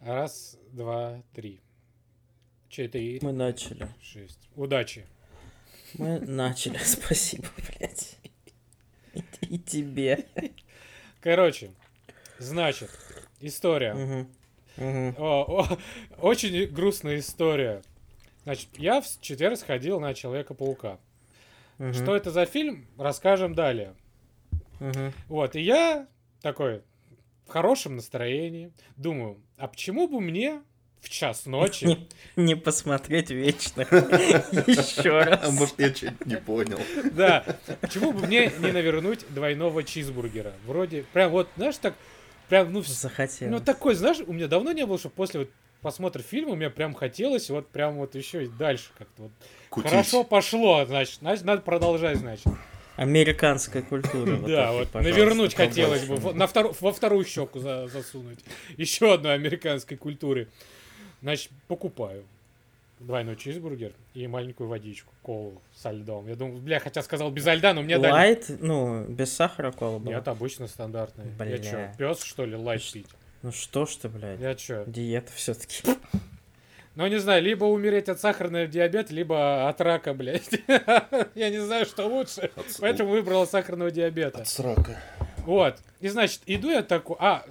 Раз, два, три. Четыре. Мы начали. Шесть. Удачи. Мы начали. Спасибо, блядь. И, и тебе. Короче, значит, история. О, о, очень грустная история. Значит, я в четверг сходил на Человека-паука. Что это за фильм, расскажем далее. Вот, и я такой в хорошем настроении. Думаю, а почему бы мне в час ночи... Не, не посмотреть вечно. Еще А раз. может, я что-нибудь не понял. Да, почему бы мне не навернуть двойного чизбургера? Вроде, прям вот, знаешь, так, прям, ну, Захотел. ну такой, знаешь, у меня давно не было, что после вот просмотра фильма мне прям хотелось вот прям вот еще и дальше как-то вот. Кутить. Хорошо пошло, значит, значит, надо продолжать, значит. Американская культура. вот да, вот навернуть хотелось бы, во- на втору- во вторую щеку за- засунуть. Еще одной американской культуры. Значит, покупаю двойной чизбургер и маленькую водичку, колу со льдом. Я думаю, бля, хотя сказал без льда, но мне дали. Лайт, ну, без сахара кола была. Нет, обычно стандартный. Я Бля. чё, пес, что ли, лайт пить? Ну что ж ты, блядь. Я чё? Диета все-таки. Ну, не знаю, либо умереть от сахарного диабета, либо от рака, блядь. Я не знаю, что лучше. От Поэтому выбрал сахарного диабета. От срака. Вот. И, значит, иду я такой... А,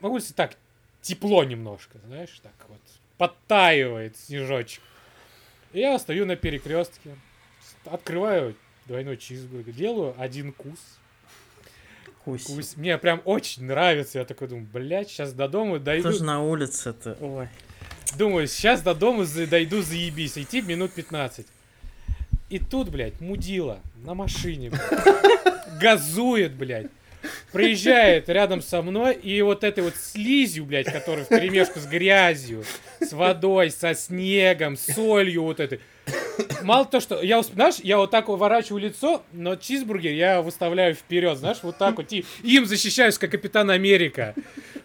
могу сказать так, тепло немножко, знаешь, так вот. Подтаивает снежочек. И я стою на перекрестке, открываю двойной чизбургер, делаю один кус. Кусь. Кус. Мне прям очень нравится. Я такой думаю, блядь, сейчас до дома дойду. Тоже на улице-то. Ой. Думаю, сейчас до дома дойду, заебись. Идти минут 15. И тут, блядь, мудила на машине, блядь, газует, блядь. Приезжает рядом со мной, и вот этой вот слизью, блядь, которая в перемешку с грязью, с водой, со снегом, с солью вот этой. Мало то, что я, знаешь, я вот так уворачиваю лицо, но чизбургер я выставляю вперед, знаешь, вот так вот, и им защищаюсь, как Капитан Америка.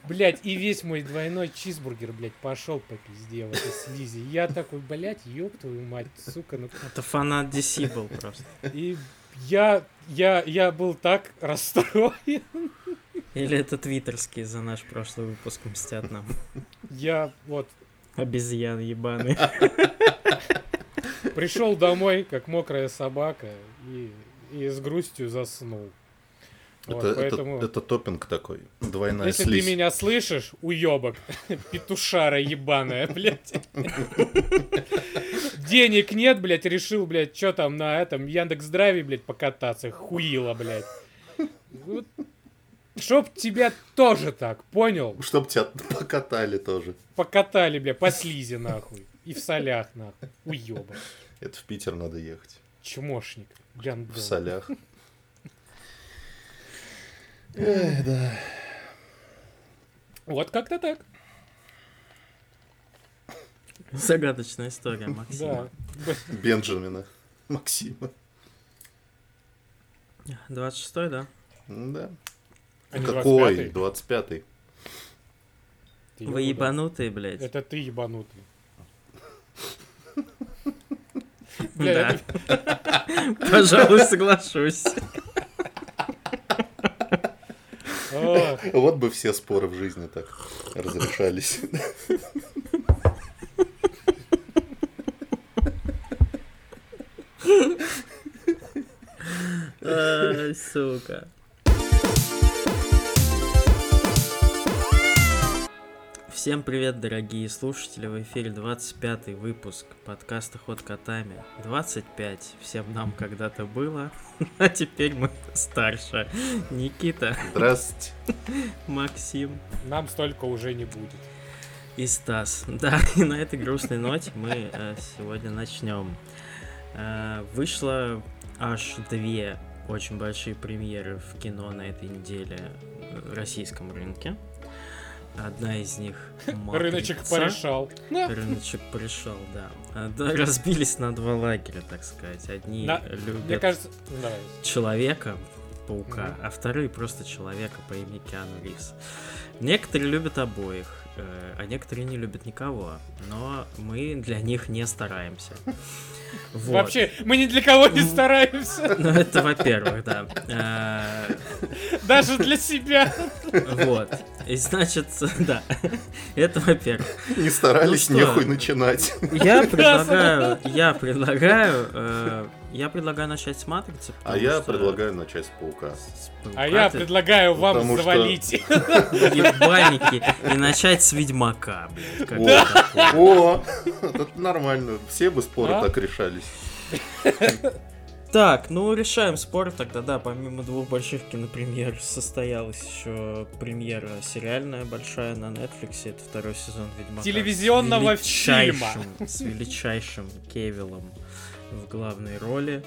Блять, и весь мой двойной чизбургер, блядь, пошел по пизде в этой слизи. Я такой, блядь, ёб твою мать, сука, ну Это фанат DC был просто. и я, я, я был так расстроен. Или это твиттерские за наш прошлый выпуск мстят нам. Я вот Обезьян ебаный. пришел домой, как мокрая собака, и, и с грустью заснул. Вот, Это, это- поэтому, это топинг такой. Двойная если слизь. ты меня слышишь, уебок, петушара ебаная, блядь. Денег нет, блядь, решил, блядь, что там на этом Яндекс.Драйве, блядь, покататься, хуила, блядь. Вот. Чтоб тебя тоже так, понял? Чтоб тебя покатали тоже. Покатали, бля, по слизи, нахуй. И в солях, нахуй. Уёба. Это в Питер надо ехать. Чмошник. Гандон. В солях. Эх, да. Вот как-то так. Загадочная история, Максим. Да. Бенджамина. Максима. 26-й, да? Да. А Какой? 25-й? 25-й. Ты Вы ёбаный. ебанутые, блядь. Это ты ебанутый. Да. Пожалуй, соглашусь. Вот бы все споры в жизни так разрешались. Сука. Всем привет, дорогие слушатели! В эфире 25 выпуск подкаста «Ход котами». 25 всем нам когда-то было, а теперь мы старше. Никита, Здравствуйте. Максим Нам столько уже не будет. и Стас. Да, и на этой грустной ноте мы э, сегодня начнем. Э, вышло аж две очень большие премьеры в кино на этой неделе в российском рынке. Одна из них Рыночек «Матрица». порешал. На. Рыночек пришел, да. Разбились на два лагеря, так сказать. Одни На- любят Мне кажется, человека, паука, Мгм. а вторые просто человека по имени Киану Ривз. Некоторые любят обоих, э, а некоторые не любят никого. Но мы для них не стараемся. Вот. Вообще, мы ни для кого не стараемся. Ну, это во-первых, да. Э, Даже для себя. Вот. И значит, да. Это во-первых. Не старались Ну нехуй начинать. Я предлагаю, я предлагаю, э, я предлагаю начать с матрицы. А я что предлагаю начать с паука. с А я ты предлагаю вам Потому что- завалить. ебальники и начать с Ведьмака, блядь. как О. это нормально. Все бы споры так решались. Так, ну решаем спор тогда, да, помимо двух больших кинопремьер состоялась еще премьера сериальная большая на Netflix, это второй сезон Ведьмака. с Телевизионного величайшим- С величайшим Кевиллом в главной роли.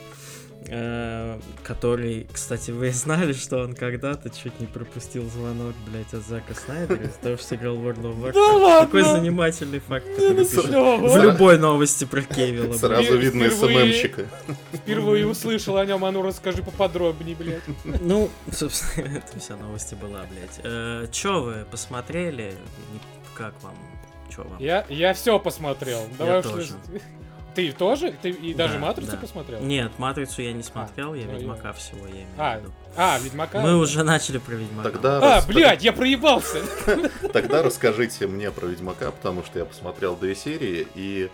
Э, Который, кстати, вы знали, что он когда-то чуть не пропустил звонок, блять, от Зака Снайдера из-за того, что сыграл в World of Warcraft. Да ладно? Такой занимательный факт, который пишет Всё, в любой новости про Кевилла. блядь. Сразу видно СММщика. Впервые услышал о нем, а ну расскажи поподробнее, блядь. Ну, собственно, это вся новость была, блядь. Э, чё вы посмотрели? Как вам? Чё вам? Я, я все посмотрел. Давай уж тоже. Ты- тоже? Ты и даже Да, матрицу да. посмотрел? Нет, Матрицу я не смотрел, я ну, Ведьмака всего я имею А, в виду. А, Ведьмака. Мы уже начали про Ведьмака. Тогда, А, рас- блядь, я проебался. тогда расскажите мне про Ведьмака, потому что я посмотрел две серии, и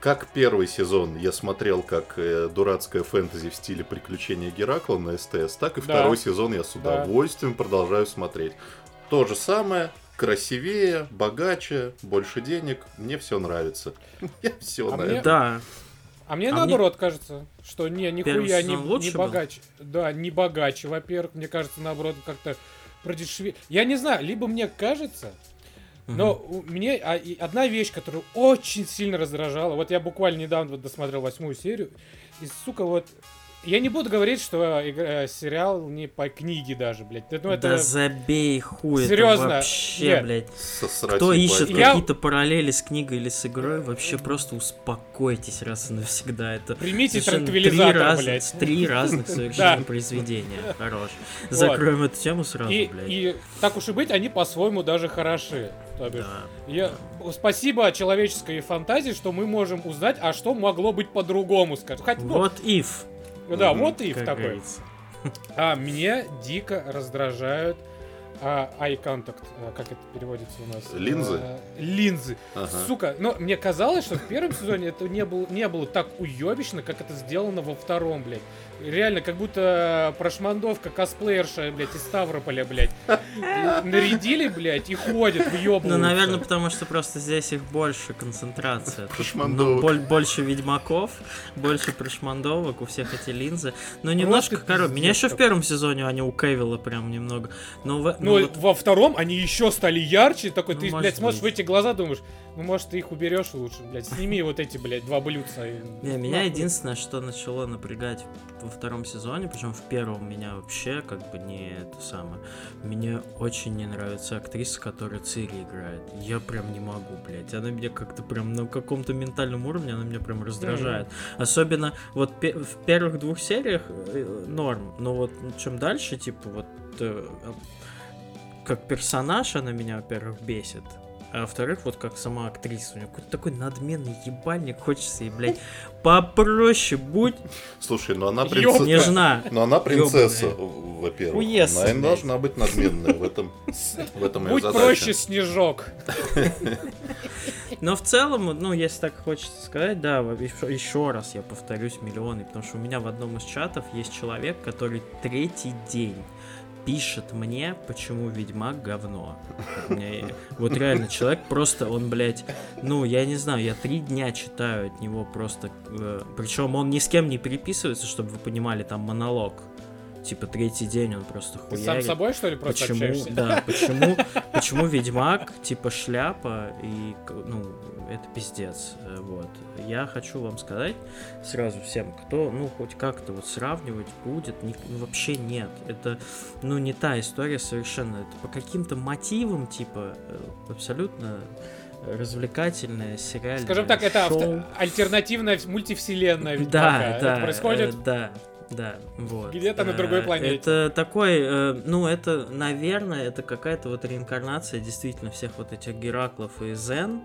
как первый сезон я смотрел как э, дурацкое фэнтези в стиле приключения Геракла на СТС, так и Да. второй сезон я с Да. удовольствием продолжаю смотреть. То же самое, красивее, богаче, больше денег, мне все нравится. Я все А на мне- это. Да, А мне А наоборот кажется, что не, нихуя не, не был? богаче. Да, не богаче, во-первых. Мне кажется, наоборот, как-то продешеве. Я не знаю, либо мне кажется, но у- мне а, и одна вещь, которая очень сильно раздражала. Вот я буквально недавно вот досмотрел восьмую серию. И, сука, вот... Я не буду говорить, что игра- э, сериал не по книге даже, блядь. Ну, да это... забей хуй, Серьезно, это вообще, нет. блядь. Сосрать Кто ищет Я- какие-то параллели с книгой или с игрой, вообще просто успокойтесь раз и навсегда. Это Примите транквилизатор, три разных- блядь. Три разных совершенно Да. произведения. Хорош. Закроем эту тему сразу, блядь. и так уж и быть, они по-своему даже хороши. То бишь, Да. Я... Спасибо человеческой фантазии, что мы можем узнать, а что могло быть по-другому, скажем. Хоть, ну, Вот if. Да, Мгм, вот и как такой. говорится. А меня дико раздражают а, eye contact, а, как это переводится у нас? Линзы? А, линзы. Ага. Сука, но мне казалось, что в первом сезоне это не было, не было так уебищно, как это сделано во втором, блядь. Реально, как будто прошмандовка косплеерша, блядь, из Ставрополя, блядь. Нарядили, блядь, и ходят, въебываются. Ну, наверное, потому что просто здесь их больше концентрация. Тут, ну, боль- больше ведьмаков, больше прошмандовок, у всех эти линзы. Ну, немножко, Просто короче, меня еще в первом сезоне они у Кевилла прям немного. Но, в- Ну, ну, вот- во втором они еще стали ярче, такой, Ну, ты, блядь, смотришь в эти глаза, думаешь, ну, может, ты их уберешь лучше, блядь, сними вот эти, блядь, два блюдца. Не, меня единственное, что начало напрягать во втором сезоне, причем в первом меня вообще как бы не это самое. Мне очень не нравится актриса, которая Цири играет. Я прям не могу, блядь. Она меня как-то прям на каком-то ментальном уровне, она меня прям раздражает. Особенно вот в первых двух сериях э, норм, но вот чем дальше, типа вот э, как персонаж она меня, во-первых, бесит. А во-вторых, вот как сама актриса, у нее какой-то такой надменный ебальник, хочется ей, блядь, попроще будь Слушай, ну она принцесса. нежна. Но она принцесса, во-первых. Хуесос, Она и должна быть надменной в этом. В этом Будь задача. проще, Снежок. Но в целом, ну, если так хочется сказать, да, еще, еще раз я повторюсь миллионы, потому что у меня в одном из чатов есть человек, который третий день пишет мне, почему Ведьмак говно. Вот реально, человек просто, он, блядь, ну, я не знаю, я три дня читаю от него просто, причем он ни с кем не переписывается, чтобы вы понимали, там монолог. Типа третий день он просто Ты хуярит. сам с собой, что ли, просто почему, общаешься? да, почему, почему Ведьмак, типа шляпа, и, ну, это пиздец, э, вот. Я хочу вам сказать сразу всем, кто, ну, хоть как-то вот сравнивать будет, ни- ну, вообще нет. Это, ну, не та история совершенно. Это по каким-то мотивам, типа, э, абсолютно развлекательное сериальное Скажем так, это шоу. авто- альтернативная мультивселенная Да, Ведьмака. да, Это происходит... э, да. Да, вот. Где-то на Э, другой планете. Это такой, э, ну, это, наверное, это какая-то вот реинкарнация действительно всех вот этих Гераклов и Зен,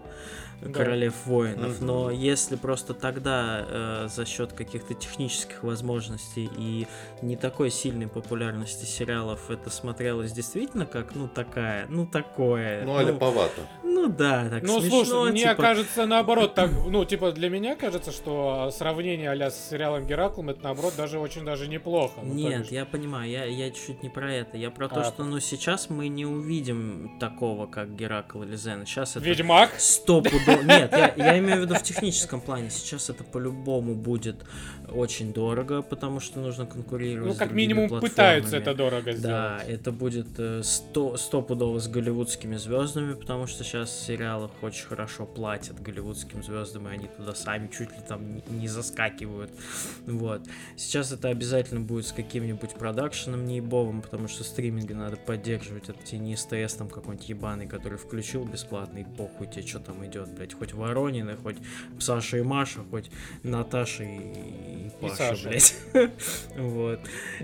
Да. королев воинов. Мгм. Но если просто тогда э, за счет каких-то технических возможностей и не такой сильной популярности сериалов это смотрелось действительно как, ну, такая, ну, такое. Ну, аляповато. ну да, так Ну, смешно, слушай, мне типа, кажется, наоборот, так, ну, типа, для меня кажется, что сравнение а с сериалом Гераклом, это, наоборот, даже очень даже неплохо. Ну, то Нет, я понимаю, я, я чуть не про это. Я про то, А. что ну сейчас мы не увидим такого, как Геракл или Зен. Сейчас это Ведьмак? стопудово. Нет, я, я имею в виду в техническом плане. Сейчас это по-любому будет очень дорого, потому что нужно конкурировать. Ну, как минимум, платформами. пытаются это дорого сделать. Да, это будет э, сто, стопудово с голливудскими звездами, потому что сейчас в сериалах очень хорошо платят голливудским звездам, и они туда сами чуть ли там не, заскакивают. Вот. Сейчас это обязательно будет с каким-нибудь продакшеном неебовым, потому что стриминги надо поддерживать. Это тебе не СТС там какой-нибудь ебаный, который включил бесплатно, и похуй тебе, что там идет, блядь. Хоть Воронины, хоть Саша и Маша, хоть Наташа и Паша, Саша. блядь. Вот.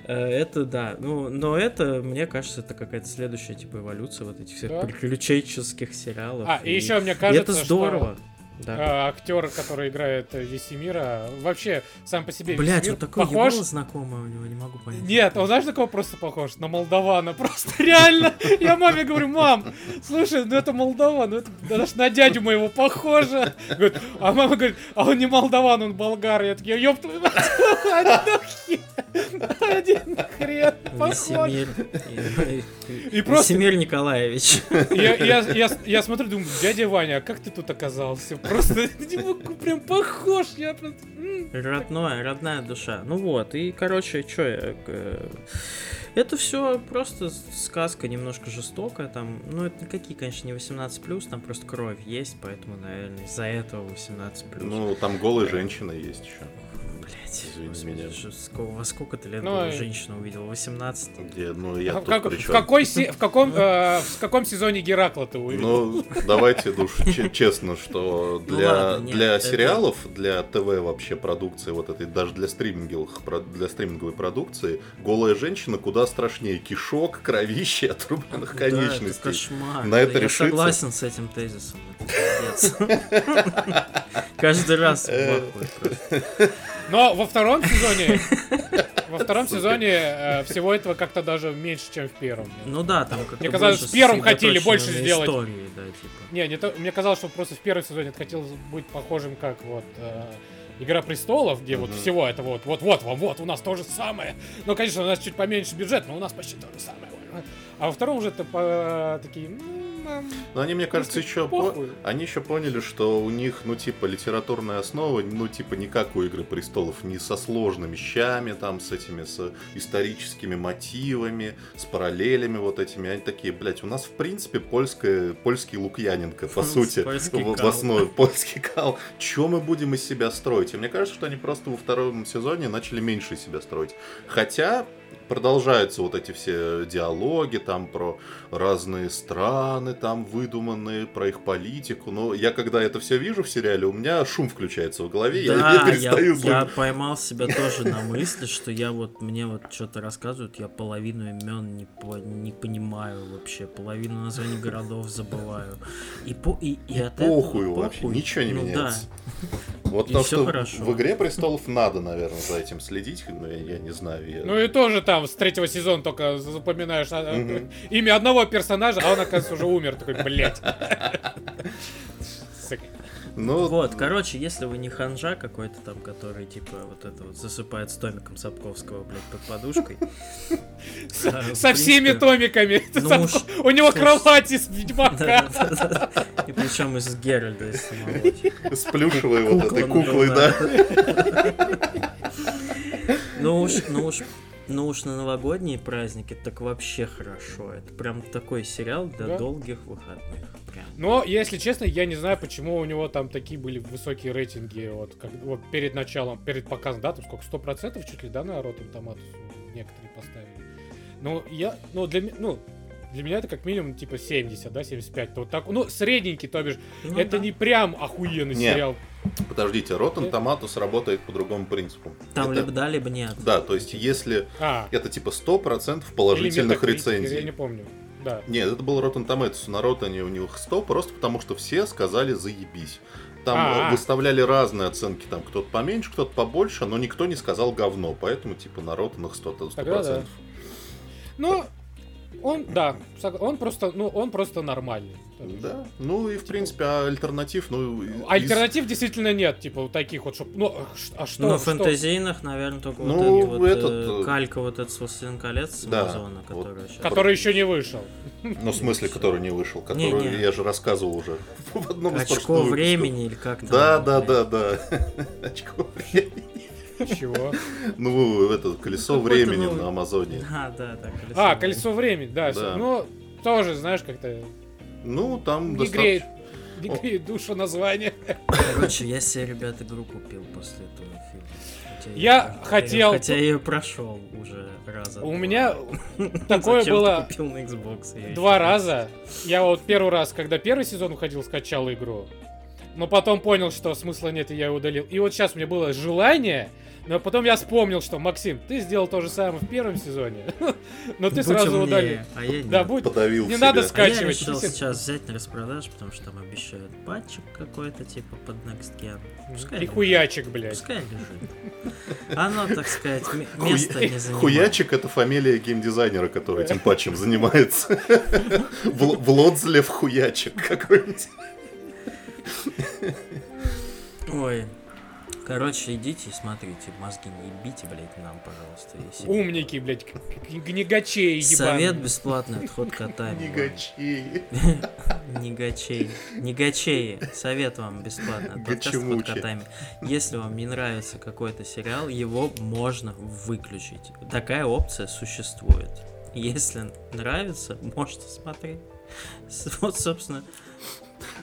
Э, Это да. Ну, но это, мне кажется, это какая-то следующая типа эволюция вот этих всех Да. приключенческих сериалов. А, и еще мне и кажется, это что, здорово. Да. а, актер, который играет э, Весемира, вообще сам по себе Блять, Весемир вот такой похож. голос знакомый у него, не могу понять. Нет, он знаешь, на кого просто похож? На Молдавана. Просто реально. Я маме говорю, мам, слушай, ну это Молдаван, ну это даже на дядю моего похоже. Говорит, а мама говорит, а он не Молдаван, он болгар. Я такие, ёб твою мать, один хрен похож. И просто Весемир Николаевич. я смотрю, думаю, дядя Ваня, а как ты тут оказался? Просто не могу, прям похож. Я просто... м. Родное, родная душа. Ну вот, и, короче, что я... э, Это все просто сказка немножко жестокая, там, ну, это никакие, конечно, не 18+, там просто кровь есть, поэтому, наверное, из-за этого 18+. Ну, там голая женщина есть еще. Блять, извини меня. во сколько ты лет Ну, женщину увидел? 18? Где, ну, я А в, тут как- при в какой, се- в, каком, э, в каком сезоне Геракла ты увидел? Ну, давайте, душ, че- честно, что Ну для, ладно, нет, для это- сериалов, для ТВ вообще продукции, вот этой, даже для стриминговых, для стриминговой продукции, голая женщина куда страшнее кишок, кровищи, отрубленных Да, это конечностей. кошмар. На это я решиться? согласен с этим тезисом. Каждый раз Но во втором сезоне, во втором сезоне э, всего этого как-то даже меньше, чем в первом. Ну да, там как-то Мне казалось, в первом хотели больше сделать. истории, да, типа. Не, не то, мне казалось, что просто в первом сезоне это хотелось быть похожим, как вот э, Игра престолов, где вот Мгм. всего это вот, вот, вот, вам, вот, у нас то же самое. Ну, конечно, у нас чуть поменьше бюджет, но у нас почти то же самое. А во втором уже это по- такие, «М, нам Но они, мне кажется, еще по- похуй». они еще поняли, что у них, ну, типа, литературная основа, ну, типа, не как у Игры престолов, не со сложными щами, там, с этими, с историческими мотивами, с параллелями вот этими. Они такие, блядь, у нас, в принципе, польская, польский Лукьяненко, по сути, Польский в, в основе, польский кал. Че мы будем из себя строить? И мне кажется, что они просто во втором сезоне начали меньше себя строить. Хотя продолжаются вот эти все диалоги там про разные страны там выдуманные, про их политику. Но я когда это все вижу в сериале, у меня шум включается в голове, я, Да, я я, перестаю я слушать. поймал себя тоже на мысли, что я вот, мне вот что-то рассказывают, я половину имен не, по- не понимаю вообще, половину названий городов забываю. И, по, и, и от Похуй этого вообще, похуй. ничего не Ну меняется. да. Вот И то, что хорошо. в «Игре престолов» надо, наверное, за этим следить, но я, я не знаю. я- Ну и тоже там с третьего сезона только запоминаешь Мгм. имя одного персонажа, а он, оказывается, уже умер. Такой, блядь. Ну, Вот, короче, если вы не ханжа какой-то там, который, типа, вот это вот засыпает с томиком Сапковского, блядь, под подушкой. Со всеми томиками. Ну У него кровать из Ведьмака. И причем из Геральда с плюшевой вот этой куклой, надувная. да. Ну уж, ну уж, ну уж на новогодние праздники так вообще хорошо. Это прям такой сериал для Да. долгих выходных. Прям. Но, если честно, я не знаю, почему у него там такие были высокие рейтинги, вот, как, вот перед началом, перед показом, да, там сколько, сто процентов чуть ли, да, на Rotten Tomatoes некоторые поставили. Ну, я, ну, для, ну, для меня это как минимум, типа, 70, да, 75, то вот так, ну, средненький, то бишь, Ну это да. не прям охуенный Не. сериал. Подождите, Rotten Tomatoes работает по другому принципу. Там Это- либо да, либо нет. Да, то есть если А, это типа 100% или положительных Metacritic, Я не рецензий. помню. Да. Нет, это был Rotten Tomatoes. На Rotten у них 100, просто потому что все сказали заебись. Там А-а. э, выставляли разные оценки, там кто-то поменьше, кто-то побольше, но никто не сказал говно, поэтому типа на Rotten их 100%. 100%. Тогда да. Ну, он, да, он просто, ну, он просто нормальный. Да, ну и в принципе а альтернатив, ну... из- Альтернатив действительно нет, типа вот таких вот, чтоб, ну, а что? Что? фэнтезийных, наверное, только Ну, вот, этот, вот, этот, э, э, калька вот этот с «Властелин колец» с Да, Амазона, вот. который сейчас... Который еще не вышел. Ну, в смысле, который не вышел, который Не-не. я же рассказывал уже в одном из Очко времени или как-то. Да, да, да, да. Очко времени. Чего? Ну, это колесо Какой-то времени новый. на Амазоне. А, да, да. колесо А, времени. колесо времени, да. Да. Ну, тоже, знаешь, как-то Ну, там не достаточно- греет, не греет душу название. Короче, я себе, ребят, игру купил после этого фильма. Хотя Я хотел- Хотя я ее прошел уже раза. У два. меня такое было купил на Xbox? Я два раза. Я вот первый раз, когда первый сезон уходил, скачал игру. Но потом понял, что смысла нет, и я его удалил. И вот сейчас у меня было желание, но потом я вспомнил, что, Максим, ты сделал то же самое в первом сезоне, но ты Будь сразу умнее, удалил. А я Да, будь... подавил Не себя. надо А я скачивать. решил сейчас взять на распродаж, потому что там обещают патчик какой-то, типа, под Next Gen. Пускай И хуячек, блядь. Пускай лежит. Оно, так сказать, место не занимает. Хуячик это фамилия геймдизайнера, который этим патчем занимается. Вл- Влодзлев Хуячик какой-нибудь. Ой. Короче, идите и смотрите, мозги не ебите, блядь, нам, пожалуйста. если- Умники, блядь, к- гнегачей Совет ебаные. бесплатный отход котами. Негачи. Негачей. Негачеи. Совет вам бесплатно. Подкаст под Гачемучи. котами. Если вам не нравится какой-то сериал, его можно выключить. Такая опция существует. Если нравится, можете смотреть. Вот, собственно,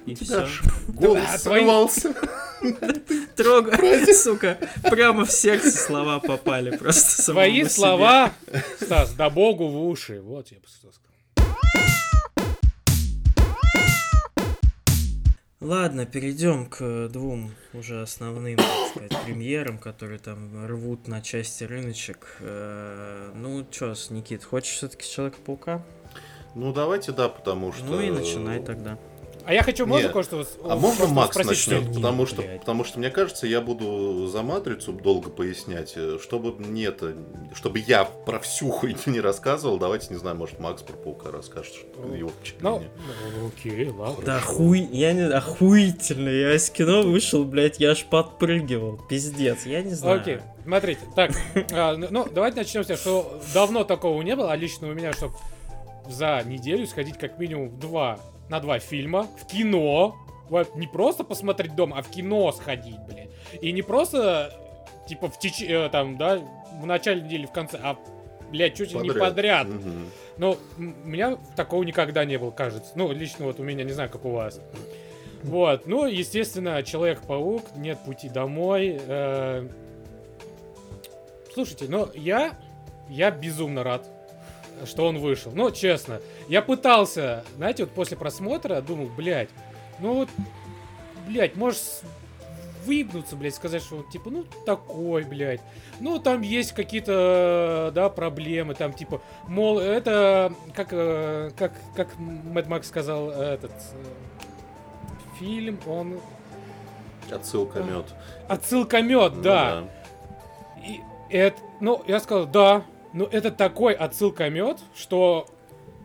и все. голос твои- сорвался. Трогай, сука, прямо в сердце слова попали. Просто Свои слова, Стас, да богу в уши. Вот я бы сказал. Ладно, перейдем к двум уже основным, так сказать, премьерам, которые там рвут на части рыночек. Э, Ну, чё, Никит, хочешь все-таки Человека-паука? Ну давайте да, потому что... Ну и начинай тогда. А я хочу, можно Нет. кое-что А у- можно Макс начнет? Потому что, потому что, мне кажется, я буду за матрицу долго пояснять, э, чтобы мне это, чтобы я про всю хуйню не рассказывал. Давайте, не знаю, может, Макс про паука расскажет, что его Ну, впечатление. ну, окей, ладно. Да хуй, я не охуительно, я из кино вышел, блядь, я аж подпрыгивал, пиздец, я не знаю. Окей, смотрите, так, а, ну, ну, давайте начнем с того, что давно такого не было, а лично у меня, чтобы за неделю сходить как минимум в два, на два фильма, в кино, не просто посмотреть дома, а в кино сходить, блядь. И не просто, типа, в теч... э, там, да, в начале недели, в конце, а, блядь, чуть ли не подряд. Ну, м- у меня такого никогда не было, кажется. Ну, лично вот у меня, не знаю, как у вас. Вот, ну, естественно, Человек-паук, нет пути домой. э. Слушайте, ну, я, я безумно рад, что он вышел. Ну, честно, я пытался, знаете, вот после просмотра думал, блядь, ну вот, блядь, можешь выебнуться, блядь, сказать, что он, типа, ну, такой, блядь. Ну, там есть какие-то, да, проблемы, там, типа, мол, это, как, э, как, как Мэтт Макс сказал, этот фильм, он Отсылка мед. отсылка мед, да. И это, ну, я сказал, да, но это такой отсылка мед, что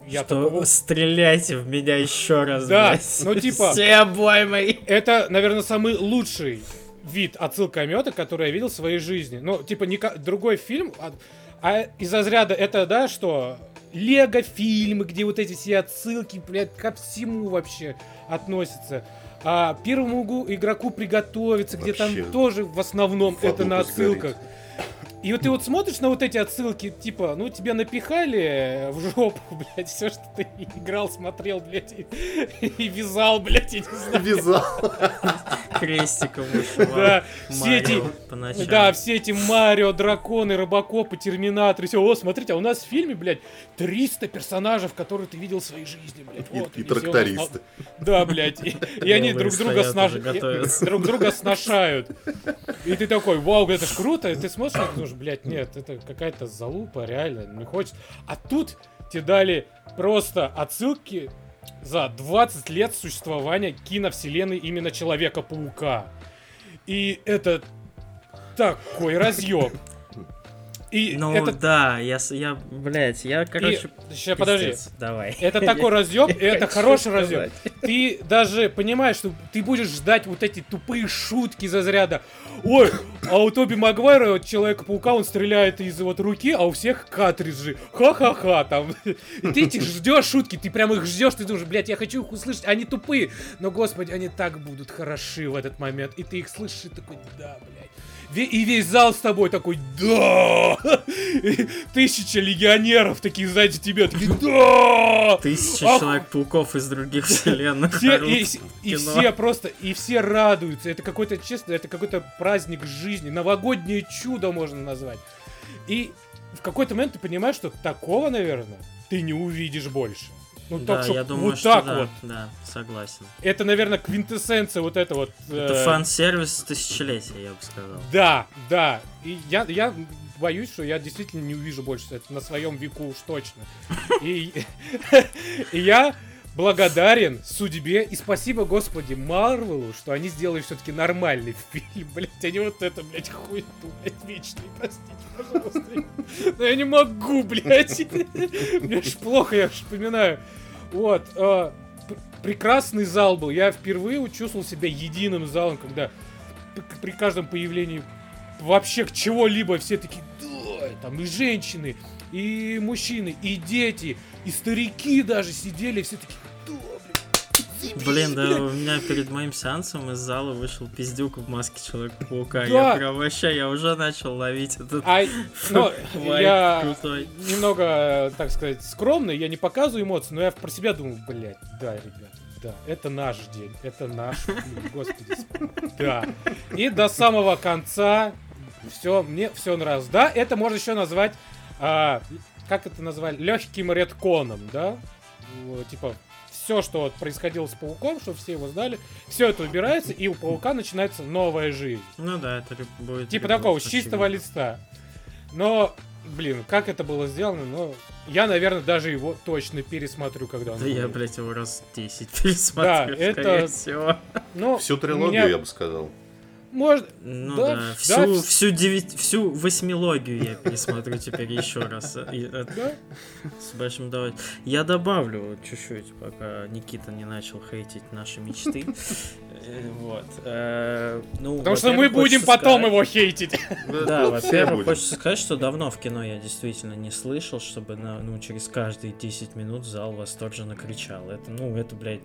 я что такого... стреляйте в меня еще раз, Да, блядь. ну, типа- Все обоймой. Это, наверное, самый лучший вид отсылка мета, который я видел в своей жизни. Ну, типа, не другой фильм, а, а из разряда это, да, что Лего фильмы, где вот эти все отсылки, блядь, ко всему вообще относятся. А первому игу- игроку приготовиться, где Вообще. там тоже в основном это на бы сгореть. И вот ты вот смотришь на вот эти отсылки, типа, ну тебя напихали в жопу, блядь, все, что ты играл, смотрел, блядь, и, и вязал, блядь, я не знаю. Вязал. Крестиком вышивал. Да, все эти, да, все эти Марио, драконы, Робокопы, Терминаторы, все. О, смотрите, а у нас в фильме, блядь, 300 персонажей, которые ты видел в своей жизни, блядь. И- Вот, трактористы. Да, блядь. И, и они друг друга снаж- друг друга сношают. И ты такой, вау, это ж круто. Ты смотришь, думаешь, блядь, нет, это какая-то залупа, реально, не хочется. А тут тебе дали просто отсылки за 20 лет существования киновселенной именно Человека-паука. И это такой разъем. И Ну это, да, я, я, блядь, я, короче, Сейчас, подожди. Давай. Это такой разъем, и это хороший разъем. Ты даже понимаешь, что ты будешь ждать вот эти тупые шутки из разряда. Ой, а у Тоби Магуайра, вот Человека-паука, он стреляет из вот руки, а у всех картриджи. Ха-ха-ха, там. И ты этих ждешь шутки, ты прям их ждешь, ты думаешь, блядь, я хочу их услышать, они тупые. Но, господи, они так будут хороши в этот момент. И ты их слышишь, и такой, да, блядь. И весь зал с тобой такой, да! И Тысяча легионеров такие сзади тебя, такие, да! Тысячи Ах- человек-пауков из других вселенных. Все, и, и все просто, и все радуются. Это какой-то, честно, это какой-то праздник жизни, новогоднее чудо можно назвать. И в какой-то момент ты понимаешь, что такого, наверное, ты не увидишь больше. Ну, Да, так, я думаю, вот что так да, вот. да, согласен. Это, наверное, квинтэссенция вот это вот. Это э, фан-сервис тысячелетия, я бы сказал. Да, да. И я, я боюсь, что я действительно не увижу больше это на своем веку уж точно. И я благодарен судьбе и спасибо, Господи, Марвелу, что они сделали все-таки нормальный фильм, блять, а не вот это, блять, хуйту, блять, вечный, простите, пожалуйста. Но я не могу, блять. Мне ж плохо, я вспоминаю. Вот, пр- прекрасный зал был. Я впервые чувствовал себя единым залом, когда при каждом появлении вообще к чего-либо все такие, да, там и женщины, и мужчины, и дети, и старики даже сидели, все такие, Блин, да блядь». у меня перед моим сеансом из зала вышел пиздюк в маске Человека-паука. Да. Я прям вообще, я уже начал ловить этот А, ну, вайб я крутой. немного, так сказать, скромный, я не показываю эмоции, но я про себя думаю, блядь, да, ребята, да, это наш день, это наш фильм, господи, да. И до самого конца все, мне все нравилось. Да, это можно еще назвать, а, как это назвали, легким редконом, да, типа, все, что вот происходило с пауком, что все его знали, все это убирается, и у паука начинается новая жизнь. Ну да, это будет... Типа такого, с чистого листа. Но, блин, как это было сделано, ну, я, наверное, даже его точно пересмотрю, когда он Да я, блядь, его раз 10 пересмотрю, это- скорее всего. Ну, Всю трилогию, меня- я бы сказал. Может, Ну Да, да, да, всю, вс- всю, девять, всю восьмилогию я пересмотрю теперь еще раз. Да? С большим удовольствием. Я добавлю чуть-чуть, пока Никита не начал хейтить наши мечты. Вот. Э, Ну, Потому что мы будем хочется потом сказать- его хейтить. Да, во-первых, хочется сказать, что давно в кино я действительно не слышал, чтобы на, ну, через каждые 10 минут зал восторженно кричал. Это, ну, это, блядь,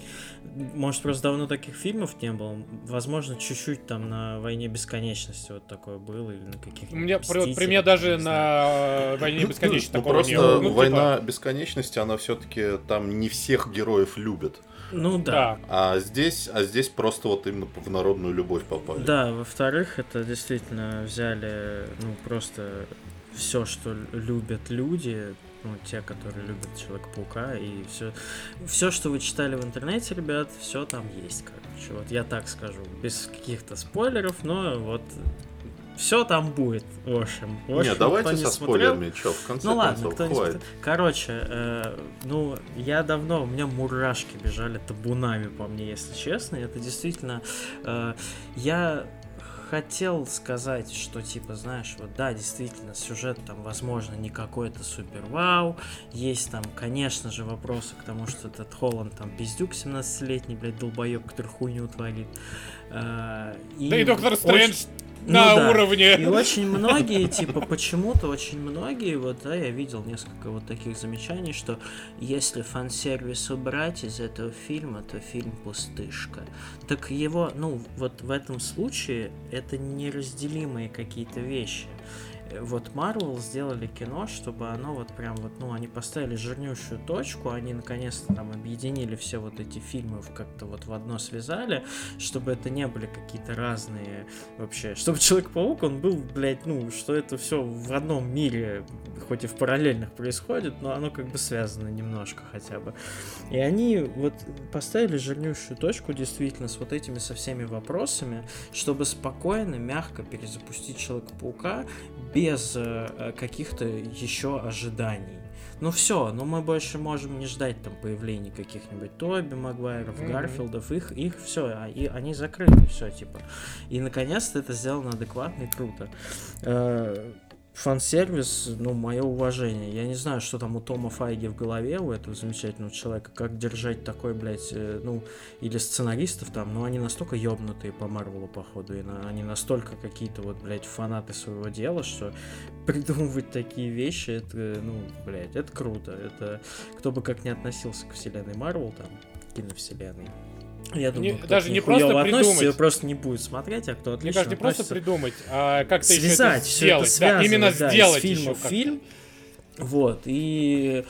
может, просто давно таких фильмов не было. Возможно, чуть-чуть там на «Войне бесконечности» вот такое было, или на каких-нибудь У меня, при, при мне даже на «Войне бесконечности» Ну, такого просто не было. Ну, типа, война бесконечности, она все-таки там не всех героев любит. Ну, да. Да. А здесь, а здесь просто вот именно в народную любовь попали. Да, во-вторых, это действительно взяли, ну, просто все, что любят люди, ну, те, которые любят Человека-паука, и все, все, что вы читали в интернете, ребят, все там есть, короче. Вот я так скажу, без каких-то спойлеров, но вот все там будет, в общем. В общем, Не, давайте не со смотрел, спойлерами, чё, в конце ну ладно, концов, кто не смотрел. Короче, э, ну, я давно, у меня мурашки бежали табунами по мне, если честно. Это действительно... э, я хотел сказать, что, типа, знаешь, вот да, действительно, сюжет там, возможно, не какой-то супер вау. Есть там, конечно же, вопросы к тому, что этот Холланд там пиздюк 17-летний, блядь, долбоеб, который хуйню творит. Э, Да и Доктор очень- Ну на да. уровне. и очень многие, типа, почему-то очень многие, вот, да, я видел несколько вот таких замечаний, что если фан-сервис убрать из этого фильма, то фильм пустышка. Так его, ну, вот в этом случае это неразделимые какие-то вещи. Э, вот Marvel сделали кино, чтобы оно вот прям вот, ну, они поставили жирнющую точку, они наконец-то там объединили все вот эти фильмы как-то вот в одно связали, чтобы это не были какие-то разные вообще, чтобы Человек-паук, он был, блядь, ну, что это все в одном мире, хоть и в параллельных происходит, но оно как бы связано немножко хотя бы. И они вот поставили жирнющую точку действительно с вот этими со всеми вопросами, чтобы спокойно, мягко перезапустить Человека-паука без э, каких-то еще ожиданий. Ну все, ну мы больше можем не ждать там появления каких-нибудь Тоби Магуайров, mm-hmm. Гарфилдов, их, их все, а, и они закрыли все, типа. И наконец-то это сделано адекватно и круто. Фан-сервис, ну, мое уважение. Я не знаю, что там у Тома Файги в голове, у этого замечательного человека, как держать такой, блядь, э, ну, или сценаристов там, но они настолько ёбнутые по Марвелу, походу, и на, они настолько какие-то вот, блядь, фанаты своего дела, что придумывать такие вещи, это, ну, блядь, это круто. Это кто бы как ни относился к вселенной Марвел, там, киновселенной, я думаю, не, даже не просто придумать. просто не будет смотреть, а кто отлично Мне кажется, не просто придумать, а как-то связать, еще это сделать. Это да, именно да, сделать фильма в фильм. Вот, и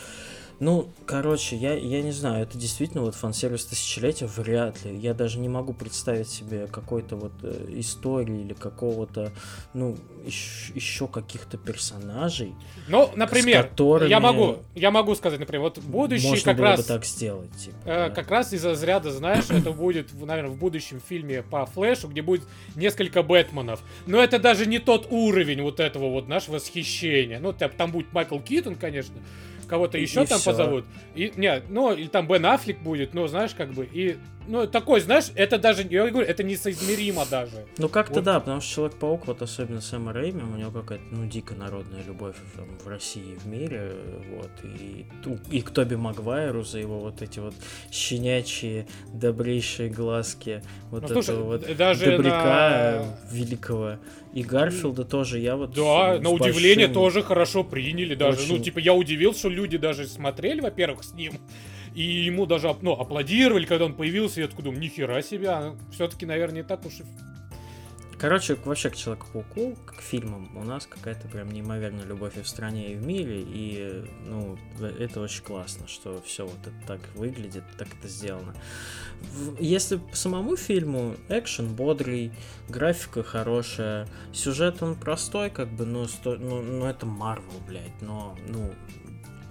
ну, короче, я, я не знаю, это действительно вот фан-сервис тысячелетия вряд ли. Я даже не могу представить себе какой-то вот э, истории или какого-то, ну, еще, еще каких-то персонажей. Ну, например, я могу, я могу сказать, например, вот будущий Можно как было раз... бы так сделать, типа, э, да. Как раз из разряда, знаешь, это будет, наверное, в будущем фильме по Флэшу, где будет несколько Бэтменов. Но это даже не тот уровень вот этого вот нашего восхищения. Ну, там будет Майкл Китон, конечно, кого-то еще и там все. позовут. И, нет, ну, или там Бен Аффлек будет, ну, знаешь, как бы, и, ну, такой, знаешь, это даже, я говорю, это несоизмеримо даже. Ну, как-то вот. да, потому что Человек-паук, вот особенно Сэма Рэйми, у него какая-то, ну, дико народная любовь там, в России и в мире, вот, и, и к Тоби Магуайру за его вот эти вот щенячьи, добрейшие глазки, вот ну, слушай, этого вот даже добряка на... великого. И Гарфилда тоже, я вот... Да, на удивление большим... тоже хорошо приняли даже. Ну, Очень... Ну, типа, я удивился, что люди даже смотрели, во-первых, с ним. И ему даже, ну, аплодировали, когда он появился. Я такой думаю, нихера себе. А Все-таки, наверное, не так уж и Короче, вообще к Человеку-пауку, к фильмам, у нас какая-то прям неимоверная любовь и в стране, и в мире, и, ну, это очень классно, что все вот это так выглядит, так это сделано. Если по самому фильму, экшен бодрый, графика хорошая, сюжет он простой, как бы, ну, сто... ну, ну это Марвел, блядь, но, ну,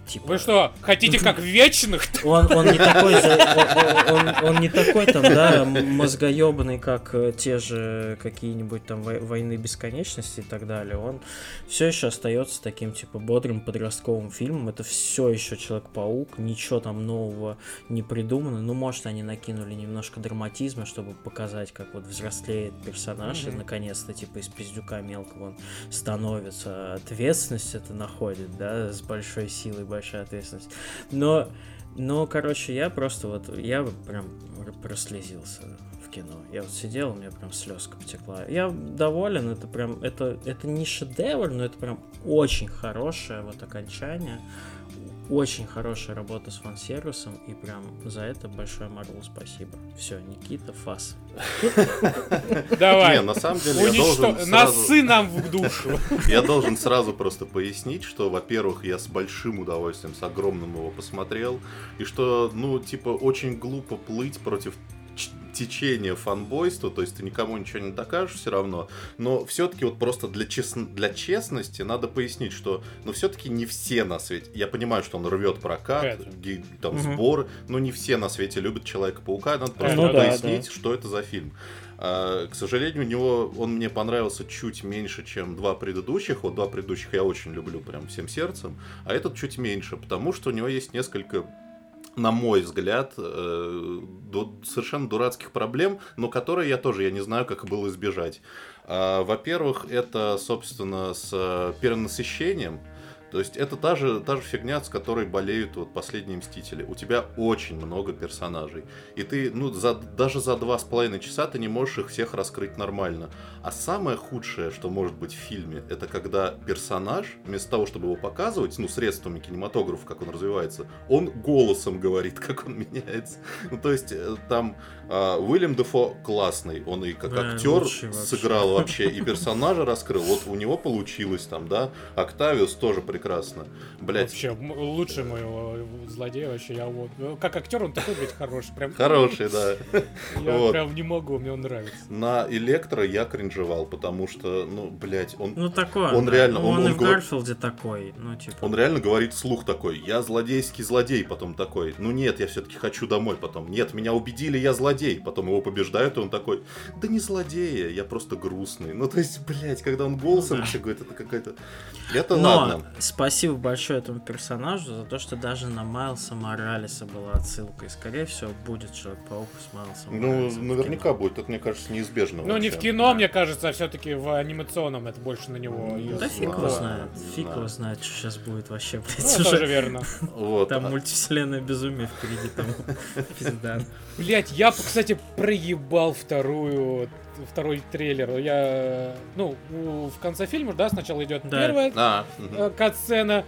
Типа... Вы что, хотите как вечных? Он, он не такой он, он, он не такой там, да, мозгоебанный, как э, те же какие-нибудь там войны бесконечности и так далее. Он все еще остается таким, типа, бодрым подростковым фильмом. Это все еще Человек-паук, ничего там нового не придумано. Ну, может, они накинули немножко драматизма, чтобы показать, как вот взрослеет персонаж, mm-hmm. и наконец-то, типа, из пиздюка мелкого он становится, ответственность это находит, да, с большой силой, большая ответственность. Но, но, короче, я просто вот, я прям прослезился в кино. Я вот сидел, у меня прям слезка потекла. Я доволен, это прям, это, это не шедевр, но это прям очень хорошее вот окончание очень хорошая работа с фан-сервисом, и прям за это большое Марвел спасибо. Все, Никита, фас. Давай. Не, на самом деле я должен сразу... Носы нам в душу. Я должен сразу просто пояснить, что, во-первых, я с большим удовольствием, с огромным его посмотрел, и что, ну, типа, очень глупо плыть против течение фанбойства, то есть ты никому ничего не докажешь все равно, но все-таки вот просто для, честно, для честности надо пояснить, что ну все-таки не все на свете, я понимаю, что он рвет прокат, ги, там угу. сборы, но не все на свете любят Человека-паука, надо просто ну, пояснить, да, да. что это за фильм. А, к сожалению, у него он мне понравился чуть меньше, чем два предыдущих. Вот два предыдущих я очень люблю прям всем сердцем, а этот чуть меньше, потому что у него есть несколько на мой взгляд, э, совершенно дурацких проблем, но которые я тоже я не знаю, как было избежать. А, во-первых, это, собственно, с перенасыщением. То есть это та же, та же фигня, с которой болеют вот последние Мстители. У тебя очень много персонажей. И ты, ну, за, даже за два с половиной часа ты не можешь их всех раскрыть нормально. А самое худшее, что может быть в фильме, это когда персонаж, вместо того, чтобы его показывать, ну, средствами кинематографа, как он развивается, он голосом говорит, как он меняется. Ну, то есть э, там э, Уильям Дефо классный, он и как Да, актер вообще. сыграл вообще, и персонажа раскрыл. Вот у него получилось там, да. Октавиус тоже прекрасно. Блять, Вообще, лучший моего злодея вообще. Я вот, ну, как актер он такой, блядь, хороший. Прям, хороший, да. Я Вот. прям не могу, мне он нравится. На Электро я кринжевал, потому что, ну, блять, он Ну такой. Он да. реально, Ну, он- он, он и в говор- Гарфилде такой. Ну, типа. Он реально говорит вслух такой, я злодейский злодей, потом такой, ну нет, я все-таки хочу домой, потом, нет, меня убедили, я злодей, потом его побеждают, и он такой, да не злодея, я просто грустный. Ну то есть, блядь, когда он голосом Ну да. говорит, это какая-то... Это Но ладно. Спасибо большое этому персонажу за то, что даже на Майлса Моралеса была отсылка. И, скорее всего, будет Человек-паук с Майлсом Ну, Моралесом наверняка будет, это, мне кажется, неизбежно. Ну, не в кино, мне кажется, а все-таки в анимационном это больше на него. Ну. Да фиг его знает. Фиг его знает, что сейчас будет вообще, Ну, блядь, тоже уже. верно. Вот. Там а- мультивселенная безумие впереди, там пизда. Блять, я, кстати, проебал вторую, второй трейлер. Я, ну, у- в конце фильма, да, сначала идет Да. первая А, э, кат-сцена,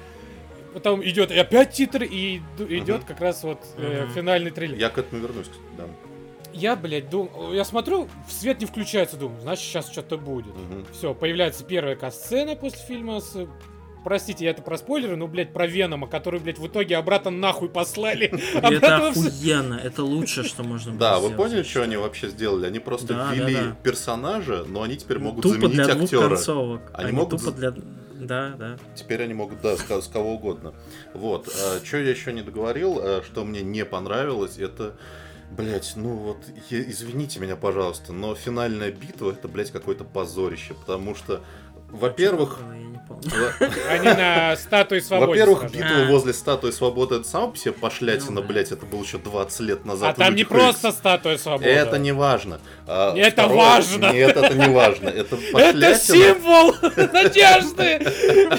потом идет и опять титры, и идет Мгм. как раз вот э, Мгм. финальный трейлер. Я, Я к этому вернусь, кстати, да. блядь, дум... я смотрю, свет не включается, думаю, значит, сейчас что-то будет. Мгм. Все, появляется первая кат-сцена после фильма с... Простите, я это про спойлеры, но, блядь, про Венома, который, блядь, в итоге обратно нахуй послали. Это охуенно, это лучшее, что можно было Да, вы поняли, что они вообще сделали? Они просто ввели персонажа, но они теперь могут Тупо заменить актера. концовок. Они могут тупо для... Да, да. Теперь они могут, да, с, с кого угодно. Вот. что я еще не договорил, э, что мне не понравилось, это... Блять, ну вот, я- извините меня, пожалуйста, но финальная битва это, блядь, какое-то позорище, потому что, во-первых, Они на статуе свободы. во-первых, битва возле статуи свободы это сама по себе пошлятина, Ну блять, это было еще 20 лет назад. А там не просто статуя свободы. Это не важно. А, Это важно. Нет, это не важно. Это Это символ надежды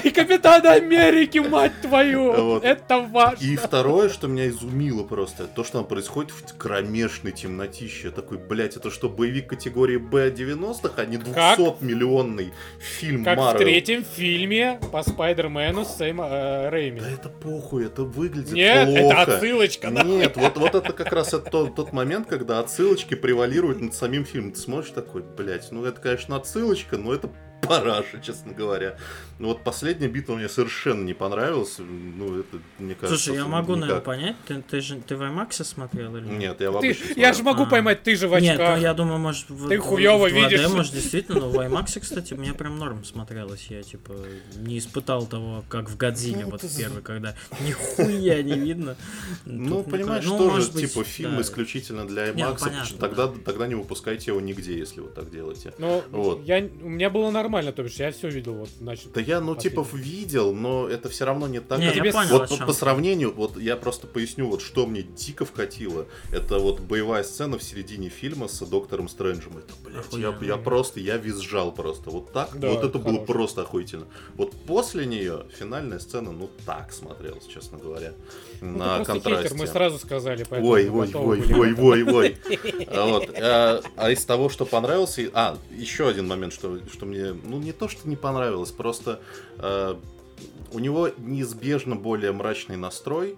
и Капитана Америки, мать твою. Это важно. И второе, что меня изумило просто, то, что там происходит в кромешной темнотище. Такой, блядь, это что, боевик категории Б 90-х, а не 200-миллионный фильм Как в Марвел? третьем фильме по Спайдермену с Сэма э, Рэйми. Да это похуй, это выглядит Нет, плохо. это отсылочка. Нет, вот, вот это как раз это тот, тот момент, когда отсылочки превалируют над самим фильмом. Ты смотришь такой, блядь, ну это, конечно, отсылочка, но это параша, честно говоря. Ну вот последняя битва мне совершенно не понравилась. Ну, это, мне кажется, Слушай, я могу, наверное, никак. понять, ты, ты же ты в IMAX смотрел или Нет, я в Ты- я же могу А. поймать, ты же в Нет, ну очках. я думаю, может, в, Ты в- хуёво в 2D, видишь. может, действительно, но в IMAX, кстати, мне прям норм смотрелось. Я, типа, не испытал того, как в Годзилле, Ну, вот ты первый, когда нихуя не видно. Ну, Тут понимаешь, ну, тоже, может быть, типа, фильм да. исключительно для ну, IMAX, понятно, тогда, да. тогда не выпускайте его нигде, если вы так делаете. Ну, Вот. я, у меня было нормально, то бишь я все видел, вот, значит. Да я, ну, типа, видел, но это все равно не так. Не, как- я тебе понял, вот по, сравнению, вот я просто поясню, вот что мне дико вкатило. Это вот боевая сцена в середине фильма с доктором Стрэнджем. Это, блядь, я, Охуенно. я просто, я визжал просто. Вот так, Да, вот это было хорош. просто охуительно. Вот после нее финальная сцена, ну, так смотрелась, честно говоря. Ну, на контрасте. хейтер, мы сразу сказали, поэтому Ой, ой, ой, ой, этому. ой, ой. А Вот. А а из того, что понравился... А, еще один момент, что, что мне... Ну, не то, что не понравилось, просто... э, у него неизбежно более мрачный настрой,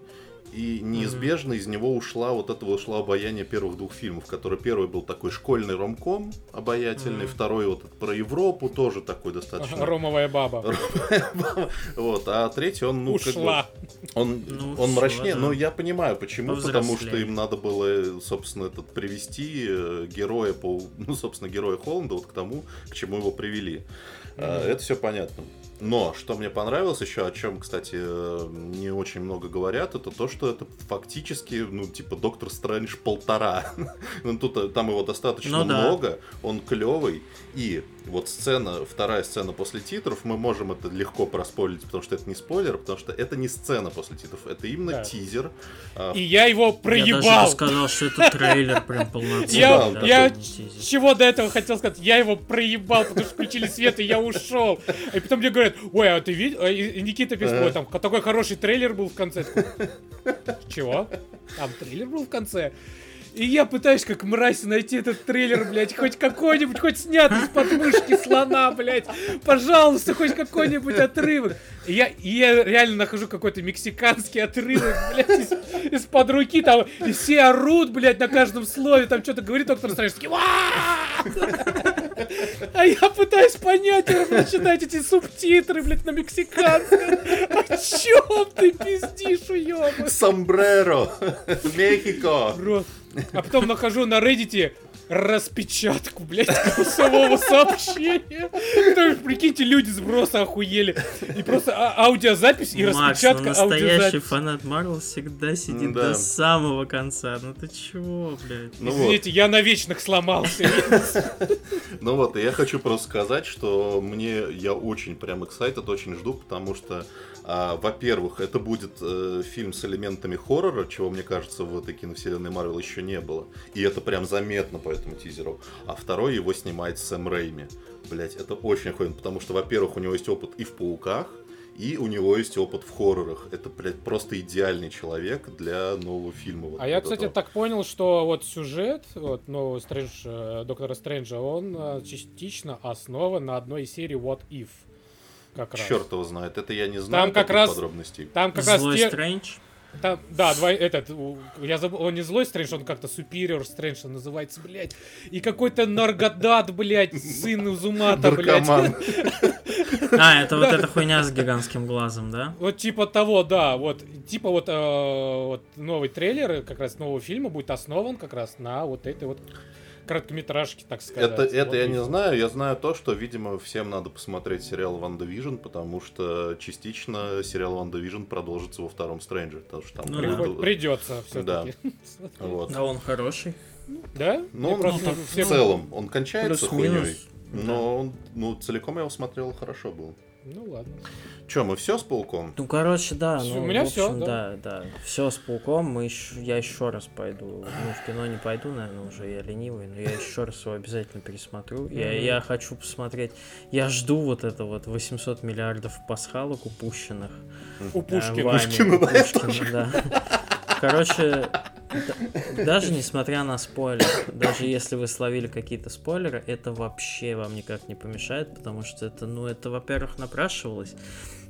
и неизбежно из него ушла вот это вот ушло обаяние первых двух фильмов, который первый был такой школьный ромком обаятельный, Мгм. второй вот про Европу тоже такой достаточно. Ромовая баба. Вот, а третий он, ну, как бы, Ушла. он, Ну, он мрачнее, да. но я понимаю, почему, потому что им надо было, собственно, этот привести э, героя по, ну, собственно, героя Холланда вот к тому, к чему его привели. А. Это все понятно. Но что мне понравилось еще, о чем, кстати, не очень много говорят, это то, что это фактически, ну, типа, Доктор Стрэндж полтора. ну, тут э, там его достаточно Ну да. много, он клевый. И вот сцена, вторая сцена после титров, мы можем это легко проспойлить, потому что это не спойлер, потому что это не сцена после титров, это именно Да. тизер. А, И я его Я даже проебал. бы сказал, что это трейлер прям полноценный. Я, да, я чего до этого хотел сказать? Я его проебал, потому что включили свет, и я ушел. И потом мне говорят, говорят, ой, а ты видел? А, И Никита пишет, ой, там такой хороший трейлер был в конце. Чего? Там трейлер был в конце. И я пытаюсь как мразь найти этот трейлер, блядь, хоть какой-нибудь, хоть снятый из подмышки слона, блядь. Пожалуйста, хоть какой-нибудь отрывок. И я, и я реально нахожу какой-то мексиканский отрывок, блядь, из, из-под руки, там, и все орут, блядь, на каждом слове, там что-то говорит доктор Стрэндж! А я пытаюсь понять, и прочитать эти субтитры, блядь, на мексиканском. О чем ты пиздишь, уёбок? Сомбреро! Мехико! А потом нахожу на Reddit распечатку, блядь, голосового сообщения. Что, прикиньте, люди с броса охуели. И просто а- аудиозапись и Макс, ну распечатка настоящий аудиозаписи. фанат Марвел всегда сидит Да. до самого конца. Ну ты чего, блядь? Ну вот. Извините, я на вечных сломался. Ну вот, я хочу просто сказать, что мне я очень прям excited, очень жду, потому что, а, во-первых, это будет э, фильм с элементами хоррора, чего, мне кажется, в этой киновселенной Марвел еще не было. И это прям заметно по этому тизеру. А второй его снимает Сэм Рейми. Блять, это очень охуенно, потому что, во-первых, у него есть опыт и в Пауках, и у него есть опыт в хоррорах. Это, блядь, просто идеальный человек для нового фильма. вот А я, вот кстати, этого. так понял, что вот сюжет вот, нового Стрэндж, э, Доктора Стрэнджа, он э, частично основан на одной из серий What If. Как раз. Черт его знает, это я не знаю как таких раз- подробностей. Там как раз Злой те- Стрэндж? Там, да, два, этот, я забыл, он не злой Стрэндж, он как-то Superior Стрэндж он называется, блядь. И какой-то Наргадат, блядь, сын Узумата, блядь. А, это вот эта хуйня с гигантским глазом, да? Вот типа того, да, вот, типа вот, э, вот новый трейлер как раз нового фильма будет основан как раз на вот этой вот короткометражке, так сказать. Это, это Вот я не знаю. Я знаю то, что, видимо, всем надо посмотреть сериал WandaVision, потому что частично сериал WandaVision продолжится во втором Стрэндже. Потому что там Ну тут- Придется все-таки. Вот. Да он хороший. Да? Ну, он просто в целом, он кончается хуйней. Но он, ну, целиком я его смотрел, хорошо был. Ну ладно. Че, мы все с пауком? Ну, короче, да. Ну, у меня общем, да. да, да. Все с пауком. Мы ещё- я еще раз пойду. Ну, в кино не пойду, наверное, уже я ленивый, но я еще раз его обязательно пересмотрю. Я, я хочу посмотреть. Я жду вот это вот 800 миллиардов пасхалок упущенных. У Пушкина. Пушкина, у да, я Пушкина, да. Короче, даже несмотря на спойлер, даже если вы словили какие-то спойлеры, это вообще вам никак не помешает, потому что это, ну, это, во-первых, напрашивалось,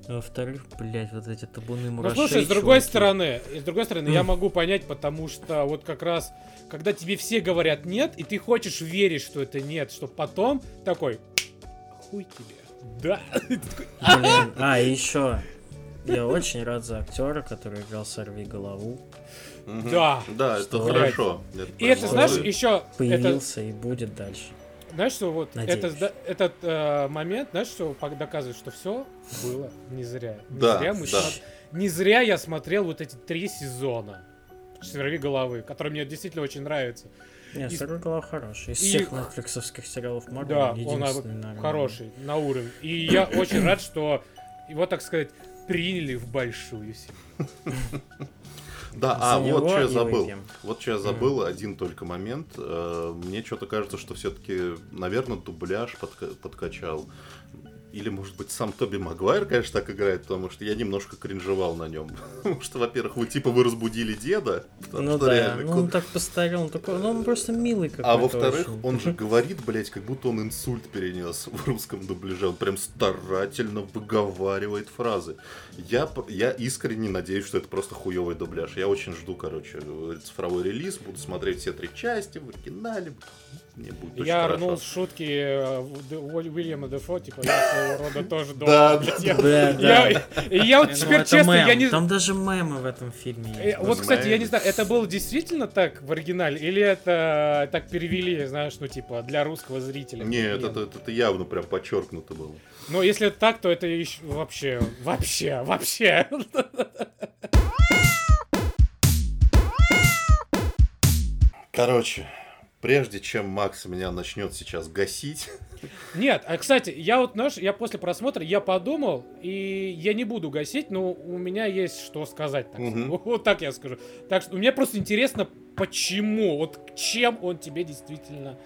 а во-вторых, блядь, вот эти табуны Ну мурашей, слушай, с другой чуваки. стороны, с другой стороны, я М. могу понять, потому что вот как раз, когда тебе все говорят нет, и ты хочешь верить, что это нет, что потом такой, хуй тебе. Да. Блин, а, еще, я очень рад за актера, который играл Сорви голову, Мгм. Да. Да, это Что? хорошо. И это, знаешь, еще, это, появился и будет дальше. знаешь, что вот Надеюсь. это, этот э, момент, знаешь, что доказывает, что все было не зря. Не Да, зря мы да. смо- не зря я смотрел вот эти три сезона «Сверви головы», которые мне действительно очень нравятся. Нет, И- Сорви голова хороший. Из и- всех нетфликсовских сериалов Марвел Да, он единственный, а, наверное. хороший, на уровень. И я очень рад, что его, так сказать, приняли в большую семью. Да, а вот что я забыл. Вот что я забыл, один только момент. Э, Мне что-то кажется, что все-таки, наверное, дубляж подка- подкачал. Или, может быть, сам Тоби Магуайр, конечно, так играет, потому что я немножко кринжевал на нем. Потому что, во-первых, вы типа вы разбудили деда. Ну да, реально ну он так постарел, он такой, ну он просто милый какой-то. А во-вторых, он же говорит, блядь, как будто он инсульт перенес в русском дубляже. Он прям старательно выговаривает фразы. Я, я искренне надеюсь, что это просто хуевый дубляж. Я очень жду, короче, цифровой релиз. Буду смотреть все три части в оригинале. Мне будет Я орнул с шутки э, Уильяма Дефо, типа, я своего рода тоже Да, должен. да, и я вот теперь честно, я не... Там даже мемы в этом фильме Э, есть. Вот, кстати, я не знаю, это было действительно так в оригинале, или это так перевели, знаешь, ну, типа, для русского зрителя? Нет, это, это, это явно прям подчеркнуто было. Но если это так, то это еще вообще, вообще, вообще. Короче, прежде чем Макс меня начнет сейчас гасить, Нет, а кстати, я вот, знаешь, я после просмотра, я подумал, и я не буду гасить, но у меня есть что сказать. Так, сказать. Вот так я скажу. Так что мне просто интересно, почему, вот чем он тебе действительно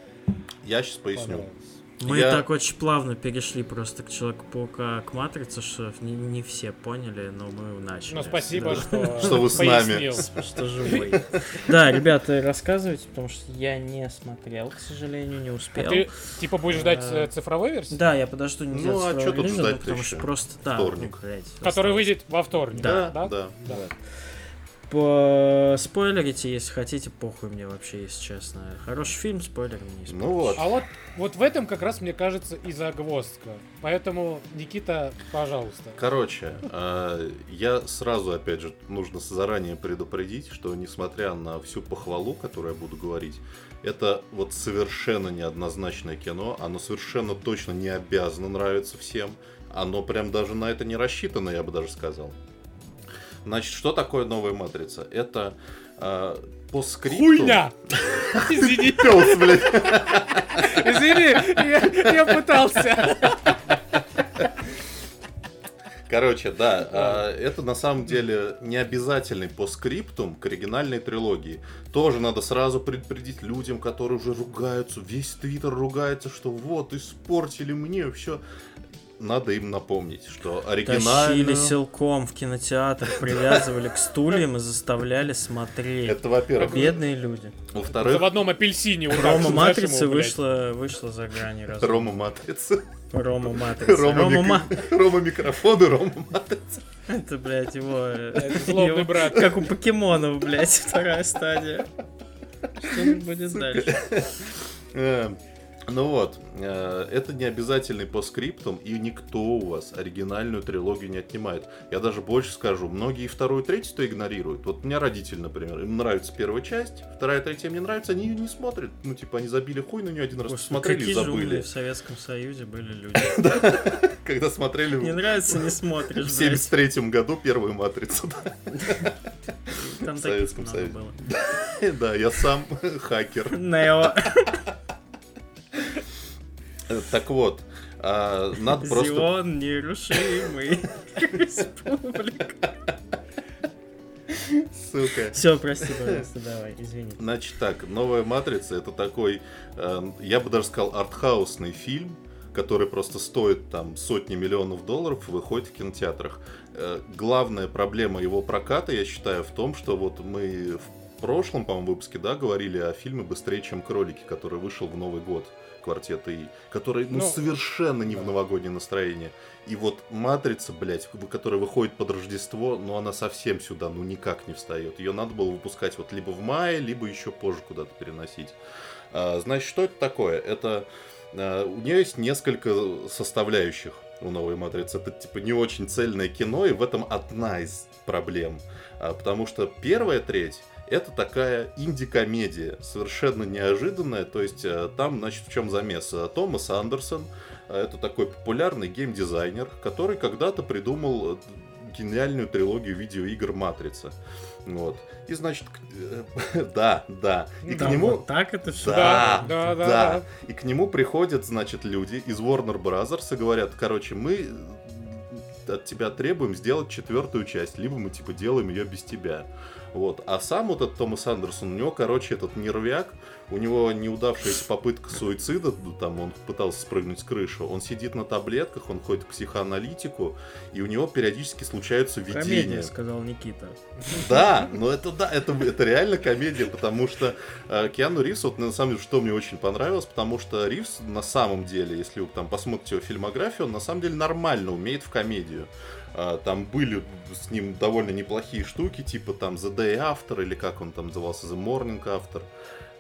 я сейчас поясню. понравился. Мы Я- так очень плавно перешли просто к Человеку-паука, к Матрице, что не, не все поняли, но мы начали. Ну, спасибо, Да. что, Что вы с нами. пояснил. Что живой. Да, ребята, рассказывайте, потому что я не смотрел, к сожалению, не А успел. ты, типа, будешь ждать Э, э, цифровой версии? Да, я подожду не Ну, а чё тут ждать-то потому что просто да, Вторник. ну, Который выйдет во вторник. Да, да? да. Спойлерите, если хотите, похуй мне вообще, если честно. Хороший фильм, спойлер не испортишь. Ну вот. А вот, вот в этом как раз, мне кажется, и загвоздка. Поэтому, Никита, пожалуйста. Короче, э, я сразу, опять же, нужно заранее предупредить, что несмотря на всю похвалу, которую я буду говорить, это вот совершенно неоднозначное кино, оно совершенно точно не обязано нравиться всем, оно прям даже на это не рассчитано, я бы даже сказал. Значит, что такое новая матрица? Это э, по скрипту... Хуйня! Извини, Пёс, блядь. извини, я, я пытался. Короче, да, а, это на самом деле не обязательный по скриптум к оригинальной трилогии. Тоже надо сразу предупредить людям, которые уже ругаются, весь твиттер ругается, что вот, испортили мне все. Надо им напомнить, что Тащили оригинальную... силком в кинотеатр, привязывали к стульям и заставляли смотреть. Это, во-первых. Бедные люди. Во В заводном апельсине. Рома блядь. вышла, вышла за грани разума. Рома Матрица. Рома Матрица. Рома, Рома мик- Ма- Рома микрофон и Рома Матрица. Это, блядь, его... э, Это злобный его- брат. Как у покемонов, блядь, вторая стадия. Что будет дальше? Ну вот, э, это не обязательный по скриптам, и никто у вас оригинальную трилогию не отнимает. Я даже больше скажу, многие вторую, и третью-то игнорируют. Вот у меня родители, например, им нравится первая часть, вторая, третья им не нравится, они ее не смотрят. Ну, типа, они забили хуй на нее один раз, Господи, посмотрели и какие забыли. в Советском Союзе были люди. Когда смотрели Не нравится, не смотришь, в блядь. 73 году первую матрицу. Там таких Советском много было. Да, я сам хакер. Нео. Так вот, а, надо просто... Зион нерушимый. Республика. Сука. Все, прости, пожалуйста, давай, извини. Значит так, новая матрица это такой, э, я бы даже сказал, артхаусный фильм, который просто стоит там сотни миллионов долларов и выходит в кинотеатрах. Э, главная проблема его проката, я считаю, в том, что вот мы в прошлом, по-моему, выпуске, да, говорили о фильме «Быстрее, чем кролики», который вышел в Новый год квартета И, который, ну, Ну, совершенно не в да. новогоднее настроение. И вот «Матрица», блядь, в- которая выходит под Рождество, ну, она совсем сюда, ну, никак не встает. Ее надо было выпускать вот либо в мае, либо еще позже куда-то переносить. А, значит, что это такое? Это... а, у нее есть несколько составляющих у новой матрицы. Это типа не очень цельное кино, и в этом одна из проблем. А, потому что первая треть это такая инди-комедия, совершенно неожиданная. То есть э, там, значит, в чем замес? Э, Томас Андерсон, э, это такой популярный геймдизайнер, который когда-то придумал гениальную трилогию видеоигр Матрица. Вот. И значит, к- да, да. И к Да, нему... вот так это все. Да, Да, да, да. да. И к нему приходят, значит, люди из Warner Brothers и говорят, короче, мы от тебя требуем сделать четвертую часть, либо мы, типа, делаем ее без тебя. Вот. А сам вот этот Томас Андерсон, у него, короче, этот нервяк, у него неудавшаяся попытка суицида, ну, там он пытался спрыгнуть с крыши, он сидит на таблетках, он ходит к психоаналитику, и у него периодически случаются видения. Комедия, сказал Никита. Да, но это да, это, это реально комедия, потому что э, Киану Ривз, вот на самом деле, что мне очень понравилось, потому что Ривз на самом деле, если вы там посмотрите его фильмографию, он на самом деле нормально умеет в комедию. А, Там были с ним довольно неплохие штуки, типа там The Day After, или как он там назывался, The Morning After,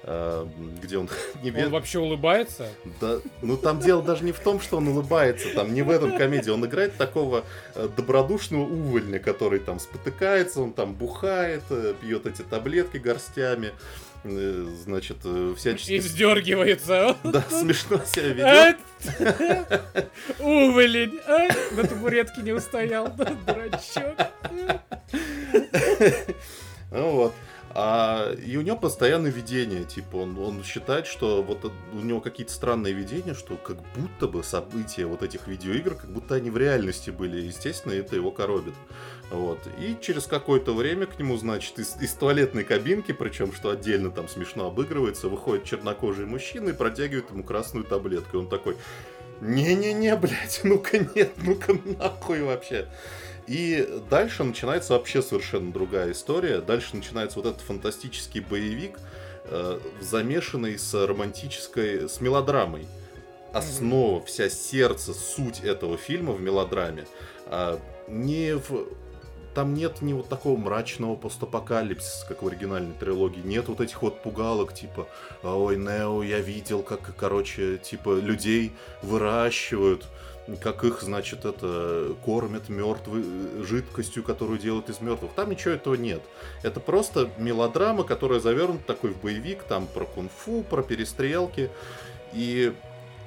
а, где он не Он вообще улыбается? да, ну там дело даже не в том, что он улыбается, там не в этом комедии. Он играет такого э, добродушного увольня, который там спотыкается, он там бухает, э, пьет эти таблетки горстями, значит, э, И всячески... вздергивается. Да, смешно себя ведет. А? Уволень. На табуретке не устоял. Дурачок. Ну вот. А, и у него постоянное видение, типа, он, он считает, что вот у него какие-то странные видения, что как будто бы события вот этих видеоигр, как будто они в реальности были. Естественно, это его коробит. Вот. И через какое-то время к нему, значит, из, из туалетной кабинки, причем, что отдельно там смешно обыгрывается, выходит чернокожий мужчина и протягивает ему красную таблетку. И он такой, не-не-не, блядь, ну-ка нет, ну-ка нахуй вообще. И дальше начинается вообще совершенно другая история. Дальше начинается вот этот фантастический боевик, э, замешанный с романтической, с мелодрамой. Основа, вся сердце, суть этого фильма в мелодраме. А, не в там нет ни вот такого мрачного постапокалипсиса, как в оригинальной трилогии. Нет вот этих вот пугалок, типа, ой, Нео, я видел, как, короче, типа, людей выращивают, как их, значит, это кормят мертвой жидкостью, которую делают из мертвых. Там ничего этого нет. Это просто мелодрама, которая завернута такой в боевик, там про кунг-фу, про перестрелки. И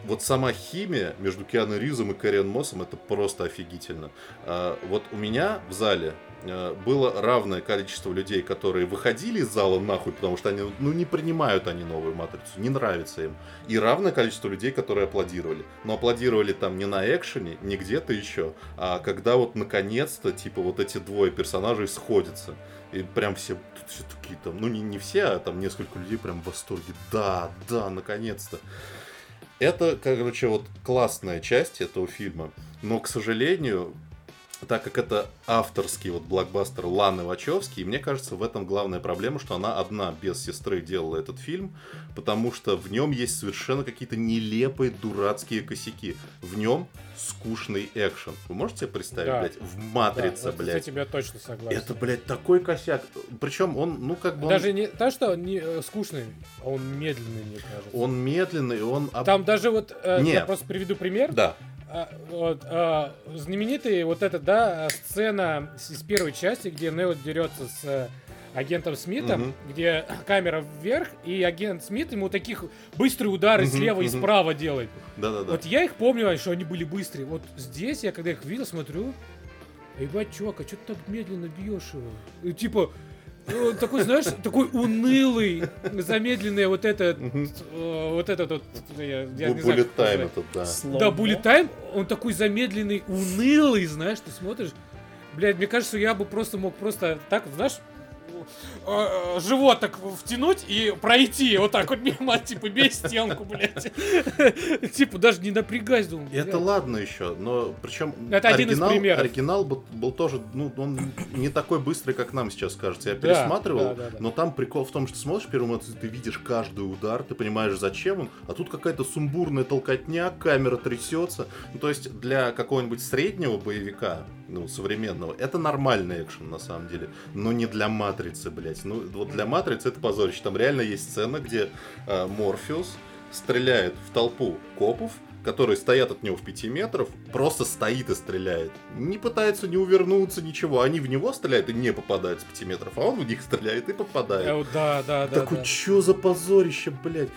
вот сама химия между Киану Ризом и Кэриан Моссом это просто офигительно. А, вот у меня в зале а, было равное количество людей, которые выходили из зала нахуй, потому что они, ну, не принимают они новую матрицу, не нравится им. И равное количество людей, которые аплодировали. Но аплодировали там не на экшене, не где-то еще, а когда вот наконец-то, типа, вот эти двое персонажей сходятся. И прям все, все такие там, ну не, не все, а там несколько людей прям в восторге. Да, да, наконец-то. Это, короче, вот классная часть этого фильма. Но, к сожалению, так как это авторский вот блокбастер Ланы Вачовски, мне кажется, в этом главная проблема, что она одна без сестры делала этот фильм, потому что в нем есть совершенно какие-то нелепые дурацкие косяки. В нем скучный экшен. Вы можете себе представить, Да. блядь, в матрице, Да, вот блядь. Я тебя точно согласен. Это, блядь, такой косяк. Причем он, ну, как бы он, Даже не то, что не э, скучный, а он медленный, мне кажется. он медленный, он... Там даже вот, э, Не. я просто приведу пример. Да. А, вот, а, знаменитый вот эта, да, сцена из первой части, где Нео дерется с э, агентом Смитом, Мгм. где камера вверх, и агент Смит ему таких быстрые удары Мгм, слева и мгм. справа делает. Да-да-да. Вот я их помню, что они были быстрые. Вот здесь я, когда их видел, смотрю, ебать, чувак, а что ты так медленно бьешь его? И, типа, такой, знаешь, такой унылый, замедленный вот этот, э, вот этот вот, я, я не знаю, назвать. этот, да. Да, Bullet Time, он такой замедленный, унылый, знаешь, ты смотришь. Блядь, мне кажется, я бы просто мог просто так, знаешь, э, э, живот так втянуть и пройти вот так вот мимо, типа, без стенку, блядь. Типа, даже не напрягаясь, думаю, Это блядь. ладно еще, но причем Это один из оригинал, примеров. оригинал был, тоже, ну, он не такой быстрый, как нам сейчас кажется. Я пересматривал, но там прикол в том, что смотришь первым, ты видишь каждый удар, ты понимаешь, зачем он, а тут какая-то сумбурная толкотня, камера трясется. Ну, то есть для какого-нибудь среднего боевика, ну, современного, это нормальный экшен на самом деле, но не для матрицы, блять. Ну, вот для матрицы это позорище. Там реально есть сцена, где э, Морфеус стреляет в толпу копов, которые стоят от него в 5 метров, просто стоит и стреляет. Не пытается не увернуться, ничего. Они в него стреляют и не попадают с 5 метров, а он в них стреляет и попадает. Э, Да, да, да. Такой, да. чё за позорище, блядь?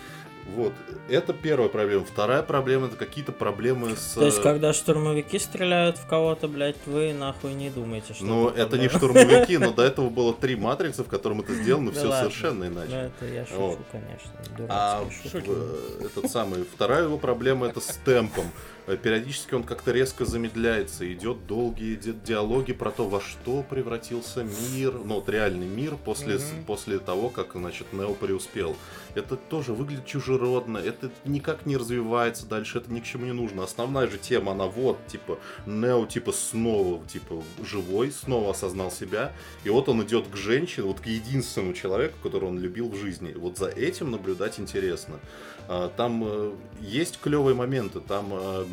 Вот, это первая проблема. Вторая проблема это какие-то проблемы с... То есть, э, когда штурмовики стреляют в кого-то, блядь, вы нахуй не думаете, что... Ну, это не проблема. штурмовики, но до этого было три матрицы, в котором это сделано все совершенно Ну, иначе. это я шучу, конечно. А э, этот самый, вторая его проблема это с темпом. Э, Периодически он как-то резко замедляется, идет долгие ди- диалоги про то, во что превратился мир, ну вот реальный мир после, Мгм. после того, как, значит, Нео преуспел. Это тоже выглядит чужеродно, это никак не развивается дальше, это ни к чему не нужно. Основная же тема, она вот, типа, Нео, типа, снова, типа, живой, снова осознал себя, и вот он идет к женщине, вот к единственному человеку, которого он любил в жизни. Вот за этим наблюдать интересно. А, Там э, есть клевые моменты. Там э,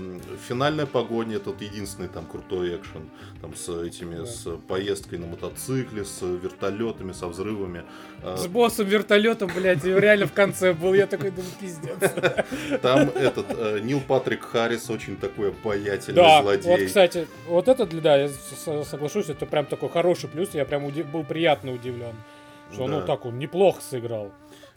финальная погоня, это вот единственный там крутой экшен. Там с этими, Да. с поездкой на мотоцикле, с вертолетами, со взрывами. А, С боссом вертолетом, блядь, реально в конце был. Я такой думаю, пиздец. Там этот э, Нил Патрик Харрис очень такой обаятельный Да, злодей. вот, кстати, вот это, да, я соглашусь, это прям такой хороший плюс. Я прям был приятно удивлен. Что, ну, Да. так он неплохо сыграл.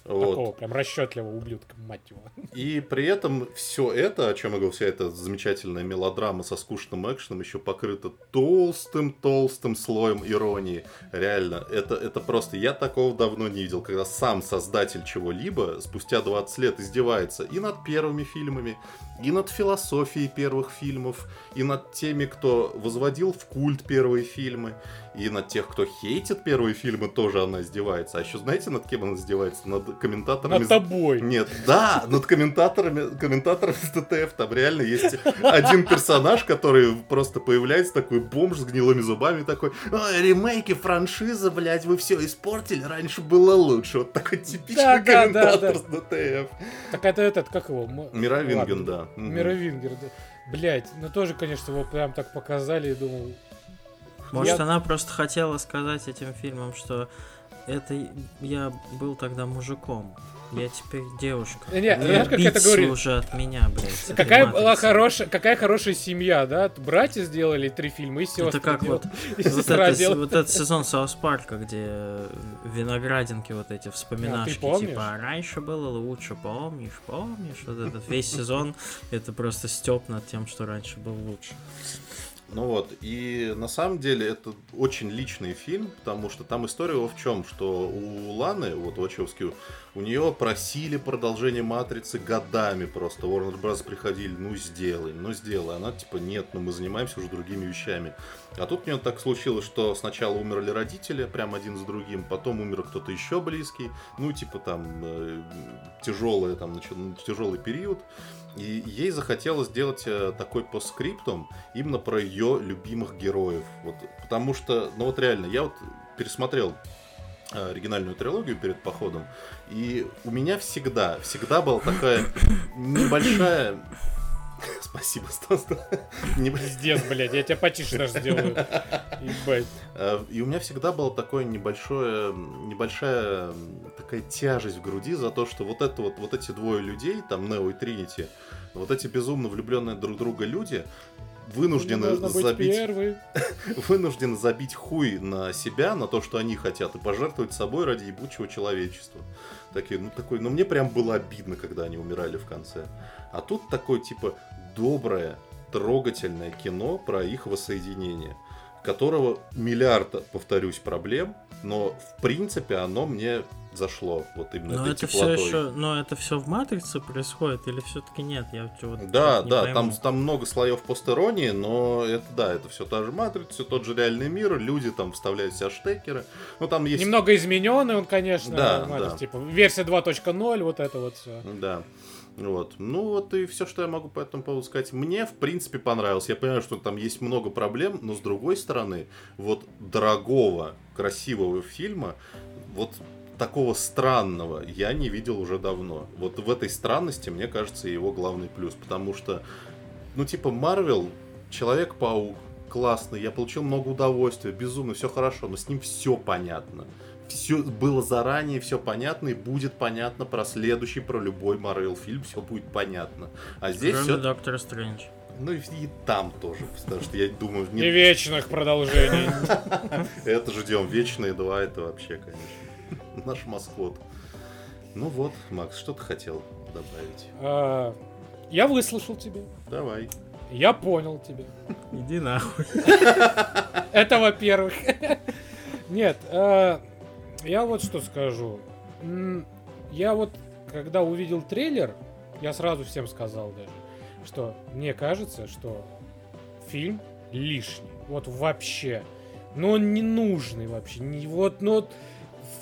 Вот. Такого прям расчетливого ублюдка, мать его. И при этом все это, о чем я говорил, вся эта замечательная мелодрама со скучным экшеном еще покрыта толстым-толстым слоем иронии. Реально, это, это просто... Я такого давно не видел, когда сам создатель чего-либо спустя 20 лет издевается и над первыми фильмами, и над философией первых фильмов, и над теми, кто возводил в культ первые фильмы, и над тех, кто хейтит первые фильмы, тоже она издевается. А еще знаете, над кем она издевается? Над комментаторами... Над тобой. Нет, да, над комментаторами, комментаторами с ТТФ. Там реально есть один персонаж, который просто появляется, такой бомж с гнилыми зубами, такой, Ой, ремейки, франшиза, блядь, вы все испортили, раньше было лучше. Вот такой типичный Да, да, комментатор да, да. с ТТФ. Так это этот, как его? Мировинген, ладно. Да. Мировингер, да. Блять, ну тоже, конечно, его прям так показали и думал, Может, Я- она просто хотела сказать этим фильмом, что это я был тогда мужиком, я теперь девушка. Не, не, Вы знаешь, как это говорит? уже от меня, блядь. Какая была хорошая, какая хорошая семья, да? Братья сделали три фильма, и сестры Это как вот, вот, это, вот этот сезон Саус Парка, где виноградинки вот эти вспоминашки, помнишь? типа, а раньше было лучше, помнишь, помнишь? Вот этот весь сезон, это просто степ над тем, что раньше был лучше. Ну вот, и на самом деле это очень личный фильм, потому что там история в чем, что у Ланы, вот Вачовски, у нее просили продолжение Матрицы годами просто. Warner Bros. приходили, ну сделай, ну сделай. Она типа, нет, ну мы занимаемся уже другими вещами. А тут у нее так случилось, что сначала умерли родители, прям один за другим, потом умер кто-то еще близкий, ну типа там э, тяжелый, там, тяжелый период. И ей захотелось сделать э, такой постскриптум именно про ее любимых героев. Вот, потому что, ну вот реально, я вот пересмотрел оригинальную трилогию перед походом, и у меня всегда, всегда была такая небольшая... Спасибо, Стас. Пиздец, блядь, я тебя потише даже сделаю. Ебать. Э, И у меня всегда была такое небольшое, небольшая такая тяжесть в груди за то, что вот это вот, вот эти двое людей, там Нео и Тринити, вот эти безумно влюбленные друг друга люди, вынуждены забить, вынуждены забить хуй на себя, на то, что они хотят, и пожертвовать собой ради ебучего человечества. Такие, ну такой, ну мне прям было обидно, когда они умирали в конце. А тут такое, типа, доброе, трогательное кино про их воссоединение, которого миллиард, повторюсь, проблем, но в принципе оно мне зашло вот именно Но этой это все теплотой. еще, но это все в матрице происходит или все-таки нет? Я вот Да, не да, пойму. там, там много слоев постеронии, но это да, это все та же матрица, все тот же реальный мир, люди там вставляют себя штекеры. Ну там есть. Немного измененный он, конечно. Да, Матрикс, да. Типа версия 2.0, вот это вот все. Да. Вот. Ну вот и все, что я могу по этому поводу сказать. Мне, в принципе, понравилось. Я понимаю, что там есть много проблем, но с другой стороны, вот дорогого, красивого фильма, вот такого странного я не видел уже давно. Вот в этой странности, мне кажется, его главный плюс. Потому что, ну, типа, Марвел, Человек-паук, классный, я получил много удовольствия, безумно, все хорошо, но с ним все понятно. Все было заранее, все понятно, и будет понятно про следующий, про любой Марвел фильм, все будет понятно. А здесь Кроме все. Доктора Стрэндж. Ну и, и там тоже. Потому что я думаю, И не- вечных продолжений. это ждем. Вечные два, это вообще, конечно. Наш маскот. Ну вот, Макс, что ты хотел добавить? А, Я выслушал тебя. Давай. Я понял тебя. Иди нахуй. Это во-первых. Нет, э, я вот что скажу. Я вот, когда увидел трейлер, я сразу всем сказал даже, что мне кажется, что фильм лишний. Вот вообще. Ну, он не нужный вообще. Не, вот, ну, вот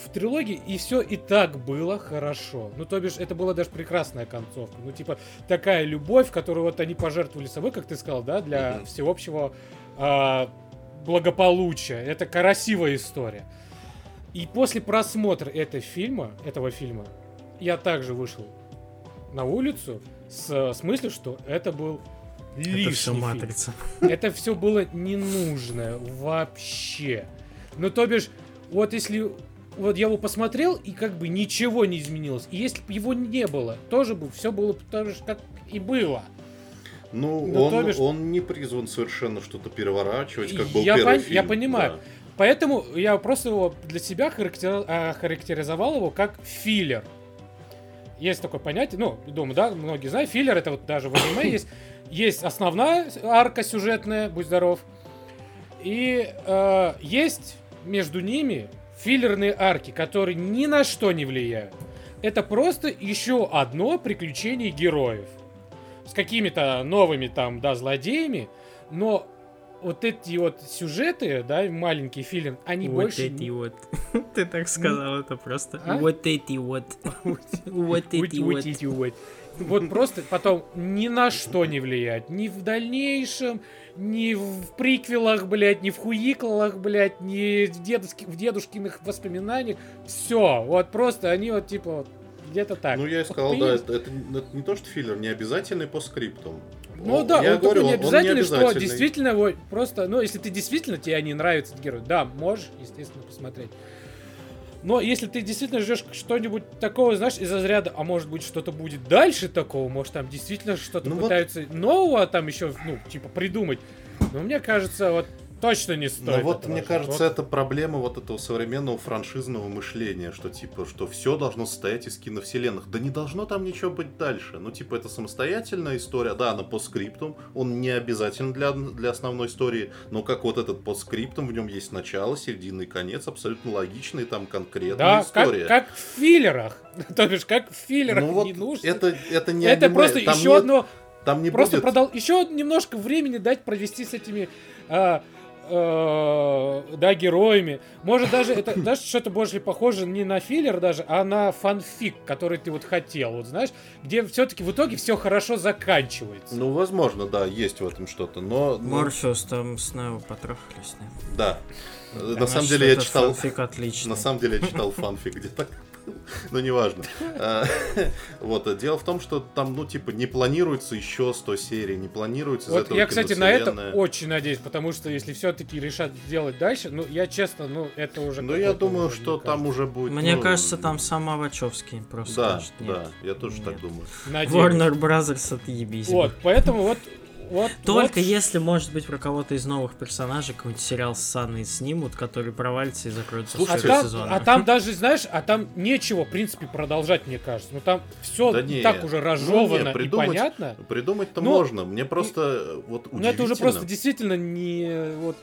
в трилогии и все и так было хорошо. Ну, то бишь, это была даже прекрасная концовка. Ну, типа, такая любовь, которую вот они пожертвовали собой, как ты сказал, да, для Мгм. всеобщего а, благополучия. Это красивая история. И после просмотра этого фильма, этого фильма, я также вышел на улицу с, с мыслью, что это был лишний Это все фильм. матрица. Это все было ненужное вообще. Ну, то бишь, вот если... Вот я его посмотрел, и как бы ничего не изменилось. И если бы его не было, тоже бы все было бы так же, как и было. Ну, Ну, он, бишь- он не призван совершенно что-то переворачивать, как был Я первый пон- фильм. я понимаю. да. Поэтому я просто его для себя а, характеризовал его как филлер. есть такое понятие, ну, думаю, да, многие знают, филлер это вот даже в аниме есть, есть основная арка сюжетная, будь здоров, и э, есть между ними филлерные арки, которые ни на что не влияют. Это просто еще одно приключение героев. С какими-то новыми там, да, злодеями, но вот эти вот сюжеты, да, маленькие филлер, они вот больше... эти вот. Ты так сказал это просто. А? Вот эти вот. Вот эти Вот вот. эти вот. Вот просто потом ни на что не влияет. Ни в дальнейшем, ни в приквелах, блядь, ни в хуиклах, блядь, ни в, дедовски- в дедушкиных воспоминаниях. Все. Вот просто они вот типа вот где-то так. Ну, я и Вот сказал, да, появились- это, это не- это не то, что филлер, не обязательный по скриптам. Ну Он- да, я он говорю, такой не он обязательно, что действительно вот просто, ну, если ты действительно тебе не нравится этот герой, да, можешь, естественно, посмотреть. Но если ты действительно ждешь что-нибудь такого, знаешь, из разряда, а может быть что-то будет дальше такого, может там действительно что-то Ну вот- пытаются нового там еще, ну, типа придумать. Но мне кажется, вот точно не стоит. Ну вот, мне кажется, Вот. это проблема вот этого современного франшизного мышления, что типа, что все должно состоять из киновселенных. Да не должно там ничего быть дальше. Ну, типа, это самостоятельная история, да, она по скриптум, он не обязательно для, для основной истории, но как вот этот по скриптум, в нем есть начало, середина и конец, абсолютно логичный, там конкретная Да, как, история. как в филлерах. То бишь, как в филлерах ну вот, не нужно. это, это не Это аниме, просто там еще нет- одно Там не Просто будет... продал еще немножко времени дать провести с этими а, да, героями. Может даже это даже что-то больше похоже не на филлер даже, а на фанфик, который ты вот хотел, вот знаешь, где все-таки в итоге все хорошо заканчивается. Ну, возможно, да, есть в этом что-то, но... но- Морфеус там с Нео потрахались. да. Да. На самом деле я читал... фанфик отличный. На самом деле я читал фанфик, где так. Но неважно. А, Вот, а дело в том, что там, ну, типа, не планируется еще 100 серий, не планируется Вот я, кстати, на это очень надеюсь, потому что если все-таки решат делать дальше, ну, я честно, ну, это уже... Ну, я думаю, что там уже будет... Мне ну, кажется, там сама Вачовский просто Да, да, я тоже так думаю. Warner Brothers отъебись. Вот, поэтому вот... вот Только вот если, может быть, про кого-то из новых персонажей какой-нибудь сериал с Анной снимут, который провалится и закроется Слушайте, А второй там, сезон. а там даже, знаешь, а там нечего, в принципе, продолжать, мне кажется. Ну там все Да не, так уже ну разжевано не, и придумать- понятно. Придумать-то Ну, можно, мне просто э, вот Но это уже просто действительно не вот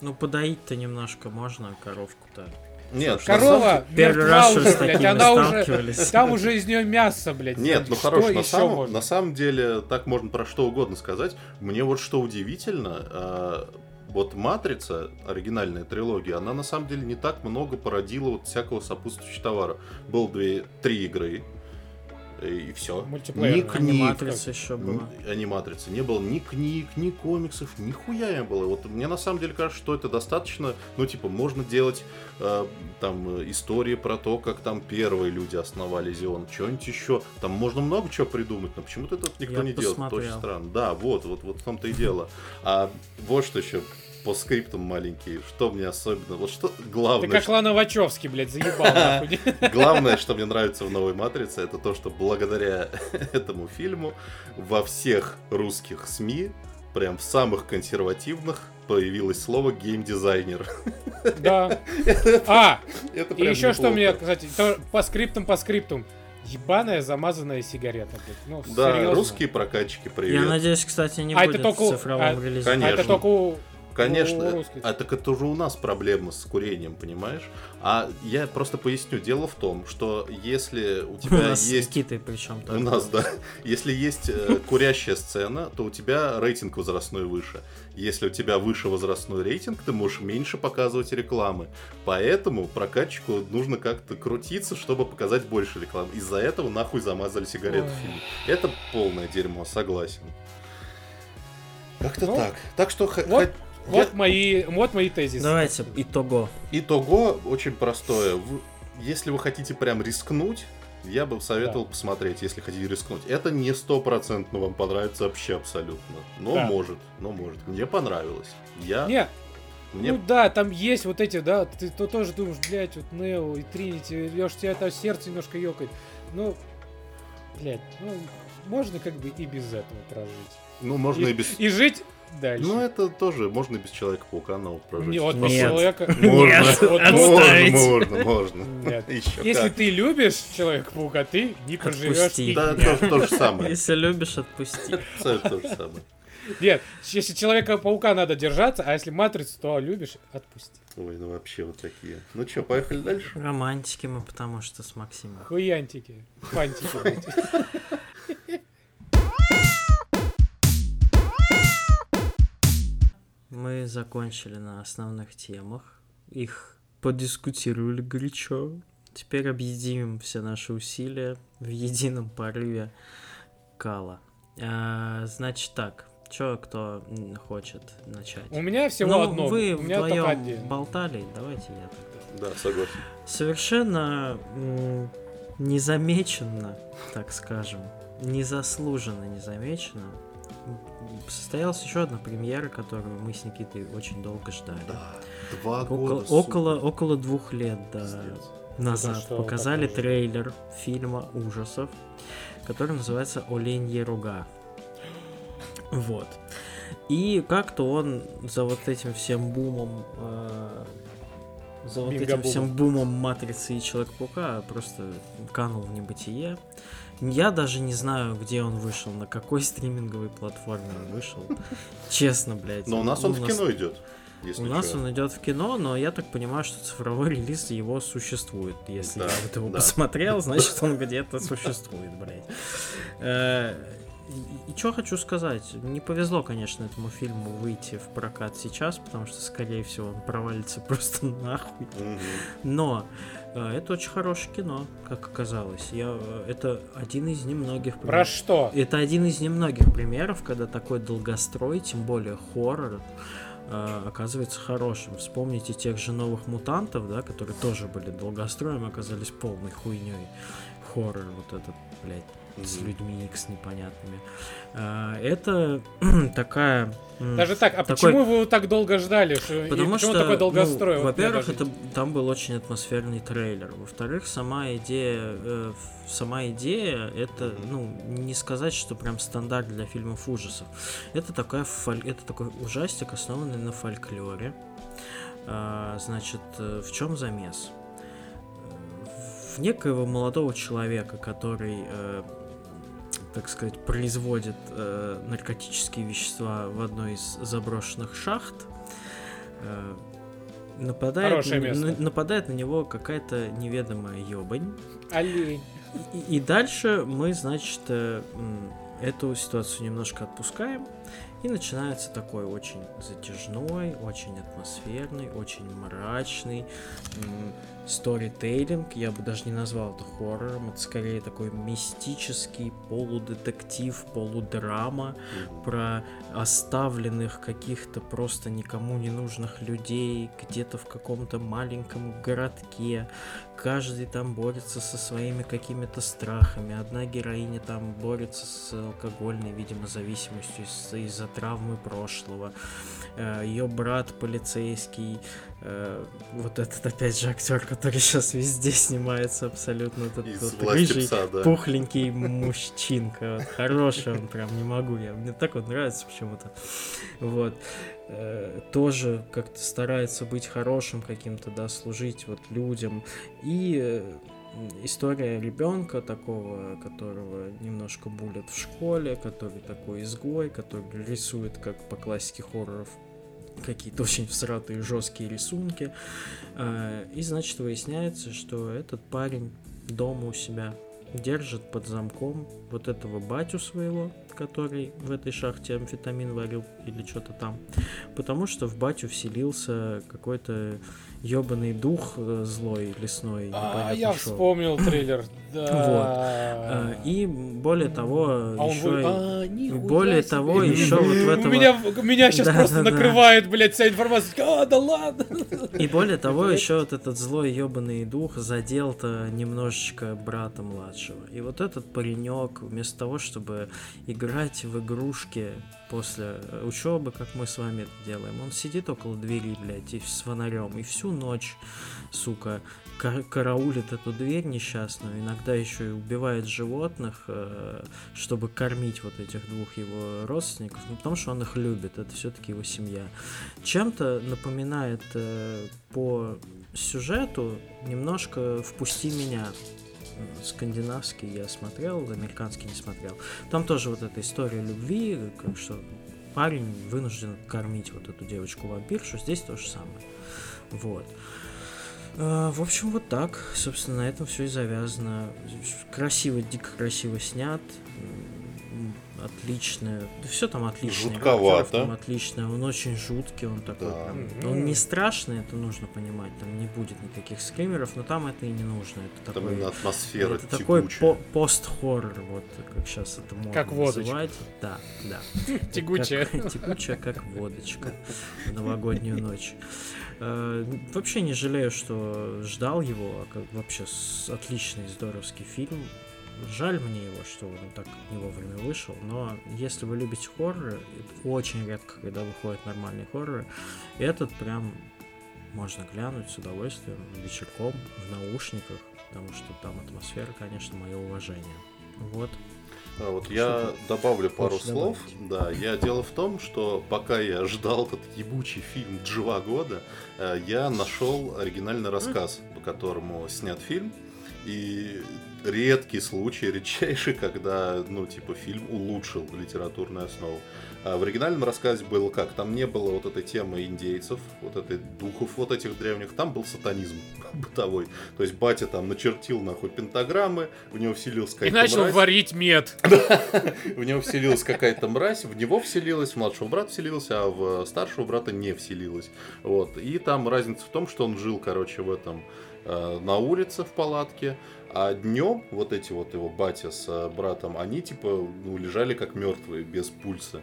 Ну, подоить-то немножко можно коровку-то. Нет, корова Первый раз, уже, блядь, она уже там уже из нее мясо, блядь. Нет, ну хорош, на самом, на самом деле так можно про что угодно сказать. Мне вот что удивительно, а, вот Матрица, оригинальная трилогия, она на самом деле не так много породила вот всякого сопутствующего товара. Был две, три игры, и все. Ни книг, Аниматрица еще была. М, Аниматрицы. Не было ни книг, ни комиксов, нихуя не было. Вот мне на самом деле кажется, что это достаточно, ну, типа, можно делать э, там э, истории про то, как там первые люди основали Зион, что-нибудь еще. Там можно много чего придумать, но почему-то это никто Я не делает. Это очень посмотрел. странно. Да, вот, вот, вот в том-то и дело. А вот что еще по скриптам маленькие, что мне особенно, вот что Ты главное, как что- Лана Вачовски, блядь, заебал нахуй. Главное, что мне нравится в новой матрице, это то, что благодаря этому фильму во всех русских СМИ, прям в самых консервативных, появилось слово геймдизайнер. Да. А, Это и еще что мне, кстати, по скриптам, по скриптам. Ебаная замазанная сигарета, блядь. Ну, Да, серьезно. русские прокатчики, привет. Я надеюсь, кстати, не А это будет только в цифровом а- релизе. А это Конечно. только. Конечно, у русских. а так это уже у нас проблема с курением, понимаешь? А я просто поясню. Дело в том, что если у У тебя нас с есть Никитой причем У нас, да. Если есть э, курящая сцена, то у тебя рейтинг возрастной выше. Если у тебя выше возрастной рейтинг, ты можешь меньше показывать рекламы. Поэтому прокатчику нужно как-то крутиться, чтобы показать больше рекламы. Из-за этого нахуй замазали сигарету в фильме. Это полное дерьмо, согласен. Как-то Ну, так. Так что вот- Вот я- мои, вот мои тезисы. Давайте, итого. итого очень простое. Вы- Если вы хотите прям рискнуть, я бы советовал посмотреть, если хотите рискнуть. Это не стопроцентно вам понравится вообще абсолютно. Но Да. может, но может. Мне понравилось. Я... Не, Мне... ну да, там есть вот эти, да, ты то тоже думаешь, блядь, вот Нео и Тринити, Леш, тебя это сердце немножко ёкает. Ну, блядь, ну, можно как бы и без этого прожить. Ну, можно и, без... И жить дальше. Ну, это тоже можно без Человека-паука на вот прожить. Не, вот Нет. человека... Можно, Вот можно, можно, можно. Нет. Еще Если как. ты любишь Человека-паука, ты не проживешь. Отпусти. Да, то, то же самое. Если любишь, отпусти. Абсолютно то же самое. Нет, если Человека-паука надо держаться, а если Матрицу, то любишь, отпусти. Ой, ну вообще вот такие. Ну что, поехали дальше? Романтики мы, потому что с Максимом. Хуянтики, фантики. Мы закончили на основных темах. Их подискутировали горячо. Теперь объединим все наши усилия в едином порыве кала. А, значит так, чё кто хочет начать? У меня всего Ну, одно. вы У меня вдвоем болтали, давайте я тогда. Да, согласен. Совершенно незамеченно, так скажем, незаслуженно незамеченно, состоялась еще одна премьера, которую мы с Никитой очень долго ждали. Да, два Около, года. около, около двух лет да, Пиздец. назад что показали такое? трейлер фильма ужасов, который называется «Оленьи руга». Вот. И как-то он за вот этим всем бумом, э, за вот этим всем бумом Матрицы и Человека-паука просто канул в небытие. Я даже не знаю, где он вышел, на какой стриминговой платформе он вышел. Честно, блядь. Но у нас он в кино идет. Если у нас он идет в кино, но я так понимаю, что цифровой релиз его существует. Если Да, я вот его да. посмотрел, значит он где-то существует, блядь. Э, И, что хочу сказать, не повезло, конечно, этому фильму выйти в прокат сейчас, потому что, скорее всего, он провалится просто нахуй. Но это очень хорошее кино, как оказалось. Я, э, это один из немногих Про что? это один из немногих примеров, когда такой долгострой, тем более хоррор, э, оказывается хорошим. Вспомните тех же новых мутантов, да, которые тоже были долгостроем, оказались полной хуйней. Хоррор вот этот, блядь, с людьми X непонятными. Э, Это такая... Даже так, а такой- почему вы так долго ждали? Потому что, такой долгострой? ну, Вот я во-первых, даже- это там был очень атмосферный трейлер. Во-вторых, сама идея, э, сама идея, это, ну, не сказать, что прям стандарт для фильмов ужасов. Это такая, фоль- это такой ужастик, основанный на фольклоре. А, значит, э, в чем замес? В некоего молодого человека, который, э, так сказать, производит э, наркотические вещества в одной из заброшенных шахт, э, нападает, на, нападает на него какая-то неведомая ебань. Олень. И, и дальше мы, значит, э, эту ситуацию немножко отпускаем. И начинается такой очень затяжной, очень атмосферный, очень мрачный сторитейлинг. Я бы даже не назвал это хоррором. Это скорее такой мистический полудетектив, полудрама про оставленных каких-то просто никому не нужных людей где-то в каком-то маленьком городке. Каждый там борется со своими какими-то страхами. Одна героиня там борется с алкогольной, видимо, зависимостью из- из-за травмы прошлого. Ее брат полицейский, э, вот этот опять же актер, который сейчас везде снимается абсолютно, этот власти рыжий, пса, да. пухленький мужчинка. Вот, хороший он прям, не могу я. Мне так вот нравится почему-то. Вот. Э, тоже как-то старается быть хорошим каким-то, да, служить вот людям. И э, история ребенка такого, которого немножко булят в школе, который такой изгой, который рисует, как по классике хорроров, какие-то очень всратые жесткие рисунки. Э, И, значит, выясняется, что этот парень дома у себя держит под замком вот этого батю своего, который в этой шахте амфетамин варил или что-то там. Потому что в батю вселился какой-то ебаный дух э, злой, лесной, А, я шо. вспомнил трейлер. Э, Да. И более того, А еще вы- и- а, нихуя более себе. того, еще вот в У этого... меня, меня сейчас Да, просто да, да. накрывает, блядь, вся информация. А, да ладно. И более того, еще вот этот злой ебаный дух задел-то немножечко брата младшего. И вот этот паренек, вместо того, чтобы играть в игрушки после учебы, как мы с вами это делаем. Он сидит около двери, блядь, и с фонарем, и всю ночь, сука, кар- караулит эту дверь несчастную, иногда еще и убивает животных, э, чтобы кормить вот этих двух его родственников, ну, потому что он их любит, это все-таки его семья. Чем-то напоминает э, по сюжету немножко «Впусти меня», скандинавский я смотрел, американский не смотрел. Там тоже вот эта история любви, как что парень вынужден кормить вот эту девочку-вампиршу, здесь то же самое. Вот. А, в общем, вот так. Собственно, на этом все и завязано. Красиво, дико красиво снят. Отлично. Да все там отлично. Жутковато. Там отлично. Он очень жуткий, он такой Да. прям. Он не страшный, это нужно понимать. Там не будет никаких скримеров, но там это и не нужно. Это Там такой именно атмосфера это такой тягучая. по- пост-хоррор, вот как сейчас это можно Как водочка. называть. Да, да. Тягучая. Как- тягучая, как водочка в новогоднюю ночь. Э, Вообще не жалею, что ждал его, а как вообще отличный, здоровский фильм. Жаль мне его, что он так не вовремя вышел, но если вы любите хорроры, очень редко, когда выходят нормальные хорроры, этот прям можно глянуть с удовольствием вечерком в наушниках, потому что там атмосфера, конечно, мое уважение. Вот. А вот я добавлю пару хочешь слов. Да, я дело в том, что пока я ждал этот ебучий фильм «Два года», э, я нашел оригинальный рассказ, по которому снят фильм. И редкий случай, редчайший, когда, ну, типа, фильм улучшил литературную основу. А в оригинальном рассказе было как? Там не было вот этой темы индейцев, вот этой духов вот этих древних, там был сатанизм бытовой. То есть батя там начертил нахуй пентаграммы, в него вселился И какая-то начал мразь. варить мед. В него вселилась какая-то мразь, в него вселилась, в младшего брата вселился, а в старшего брата не вселилась. Вот. И там разница в том, что он жил, короче, в этом э, на улице в палатке, а днем вот эти вот его батя с э, братом, они типа ну, лежали как мертвые, без пульса.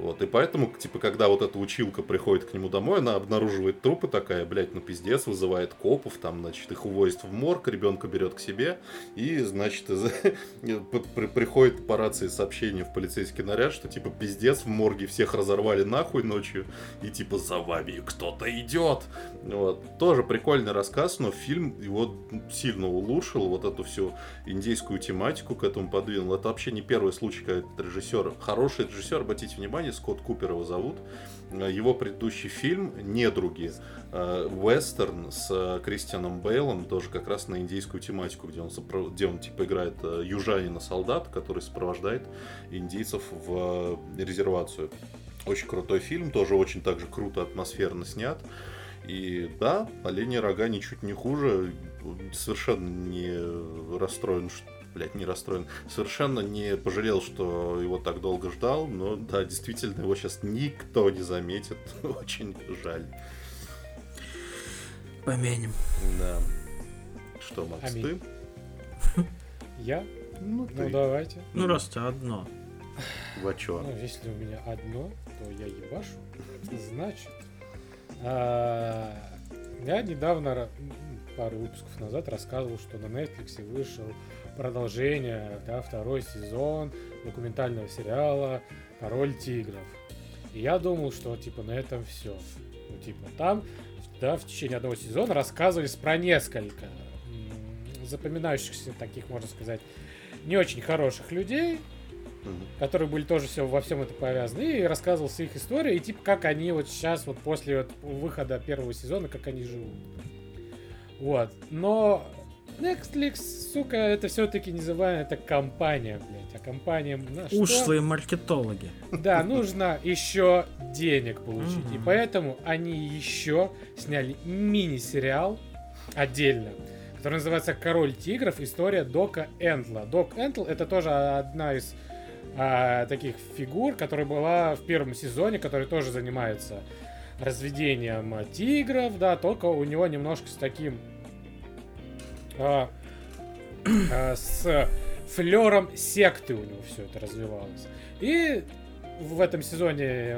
Вот, и поэтому, типа, когда вот эта училка приходит к нему домой, она обнаруживает трупы такая, блядь, ну пиздец, вызывает копов, там, значит, их увозят в морг, ребенка берет к себе, и, значит, приходит по рации сообщение в полицейский наряд, что, типа, пиздец, в морге всех разорвали нахуй ночью, и, типа, за вами кто-то идет. Вот. Тоже прикольный рассказ, но фильм его сильно улучшил, вот эту всю индейскую тематику к этому подвинул. Это вообще не первый случай, когда режиссер, хороший режиссер, обратите внимание, Скотт Купер его зовут. Его предыдущий фильм «Недруги», э, вестерн с э, Кристианом Бейлом, тоже как раз на индейскую тематику, где он, сопро- где он типа играет э, южанина-солдат, который сопровождает индейцев в резервацию. Очень крутой фильм, тоже очень так же круто, атмосферно снят. И да, оленьи рога ничуть не хуже. Совершенно не расстроен, что блядь, не расстроен. Совершенно не пожалел, что его так долго ждал, но да, действительно, его сейчас никто не заметит. Очень жаль. Помянем. Да. Что, Макс, Аминь. ты? Я? Ну, Ну ты. давайте. Ну, раз тебя одно. Во чё? Ну, если у меня одно, то я ебашу. Значит, а, я недавно, пару выпусков назад, рассказывал, что на Netflix вышел продолжение, да, второй сезон документального сериала «Король тигров». И я думал, что, типа, на этом все. Ну, типа, там, да, в течение одного сезона рассказывались про несколько запоминающихся таких, можно сказать, не очень хороших людей, Мгм. которые были тоже все во всем это повязаны, и рассказывался их история, и типа как они вот сейчас, вот после вот выхода первого сезона, как они живут. Вот. Но Netflix, сука, это все-таки называем это компания, блядь. А компания на что? Ушлые маркетологи. Да, нужно еще денег получить. И Мгм. поэтому они еще сняли мини-сериал отдельно, который называется «Король тигров. История Дока Энтла». Док Энтл — это тоже одна из а, таких фигур, которая была в первом сезоне, который тоже занимается разведением тигров, да, только у него немножко с таким а, а, с флером секты у него все это развивалось. И в этом сезоне,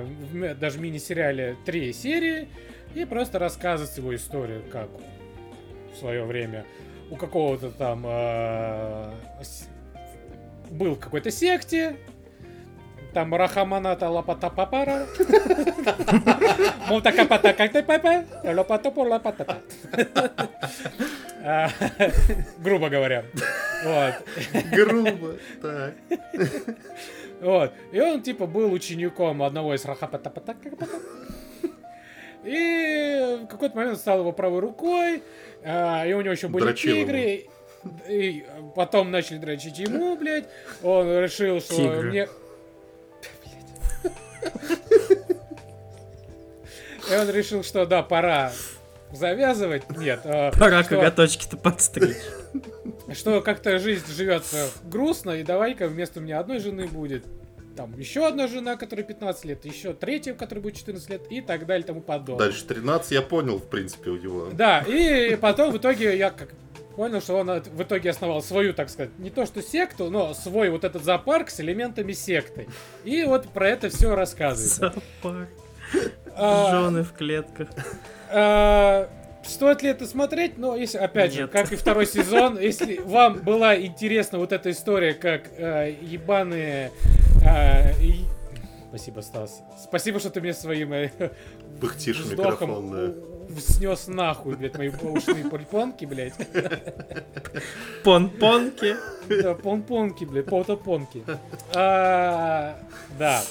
даже мини-сериале, три серии, и просто рассказывать его историю, как в свое время у какого-то там с- был какой-то секте, там Рахаманата Лапатапапара. Мутакапата как ты папа? Лапатопу лапатапа. Грубо говоря. Вот. Грубо. Так. Вот. И он, типа, был учеником одного из рахапатапата. И в какой-то момент стал его правой рукой, а, и у него еще были Дрочил тигры. И потом начали дрочить ему, блядь. Он решил, что Тигры. мне... И он решил, что да, пора завязывать. Нет, а, Пора что- коготочки-то подстричь. что как-то жизнь живется грустно, и давай-ка вместо меня одной жены будет там еще одна жена, которой 15 лет, еще третья, которой будет 14 лет, и так далее, и тому подобное. Дальше 13 я понял, в принципе, у него. Да, и потом в итоге я как понял, что он в итоге основал свою, так сказать, не то что секту, но свой вот этот зоопарк с элементами секты. И вот про это все рассказывает. Зоопарк. А, Жены в клетках. А, Стоит ли это смотреть? Но если, опять же, Нет. как и второй сезон, если вам была интересна вот эта история, как э, ебаные... э, и- Спасибо, Стас. Спасибо, что ты мне своим э, Пыхтишь вздохом да. снес нахуй, блядь, мои ушные пульпонки, блядь. Пон-понки. Да, понпонки, блядь, поутопонки. А, Да.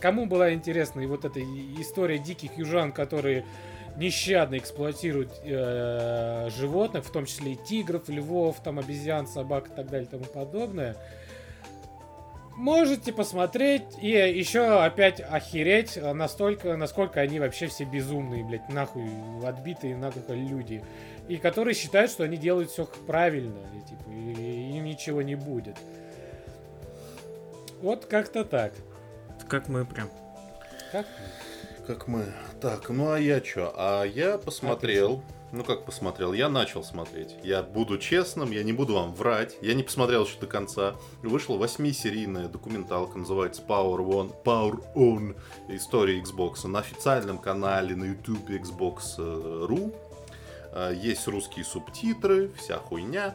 Кому была интересна и вот эта история диких южан, которые нещадно эксплуатируют э, животных, в том числе и тигров, львов, там обезьян, собак и так далее и тому подобное. Можете посмотреть и еще опять охереть настолько, насколько они вообще все безумные, блядь, нахуй отбитые нахуй люди. И которые считают, что они делают все правильно, и, типа, и им ничего не будет. Вот как-то так. Как мы прям. Как? Как мы. Так, ну а я чё? А я посмотрел. Ну как посмотрел? Я начал смотреть. Я буду честным, я не буду вам врать. Я не посмотрел еще до конца. Вышла восьмисерийная документалка, называется Power On, Power On. История Xbox на официальном канале на YouTube Xbox.ru. Э, Есть русские субтитры, вся хуйня.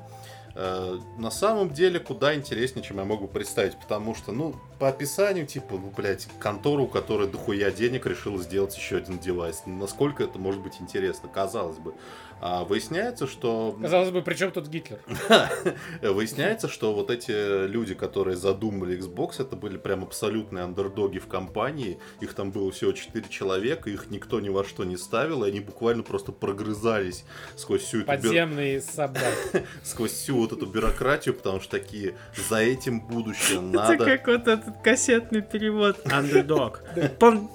Э, На самом деле куда интереснее, чем я могу представить, потому что, ну, по описанию, типа, ну, блядь, контора, у которой дохуя денег решила сделать еще один девайс. Насколько это может быть интересно, казалось бы. А выясняется, что... Казалось бы, при чем тут Гитлер? Выясняется, что вот эти люди, которые задумали Xbox, это были прям абсолютные андердоги в компании. Их там было всего 4 человека, их никто ни во что не ставил, и они буквально просто прогрызались сквозь всю эту бю- Подземные собаки. сквозь всю вот эту бюрократию, потому что такие за этим будущее Это надо. как вот этот кассетный перевод. Подзем-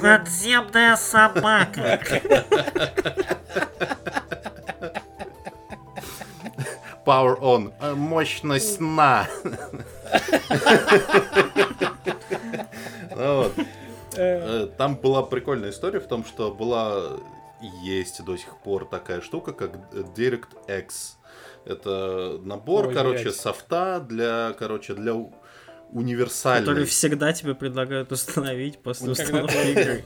Подземная собака. Power on. э, Мощность на. Ну. Э, Э, Там была прикольная история в том, что была есть до сих пор такая штука, как DirectX. Это набор, Ой, короче, блядь. софта для, короче, для у- Который всегда тебе предлагают установить после установки игры.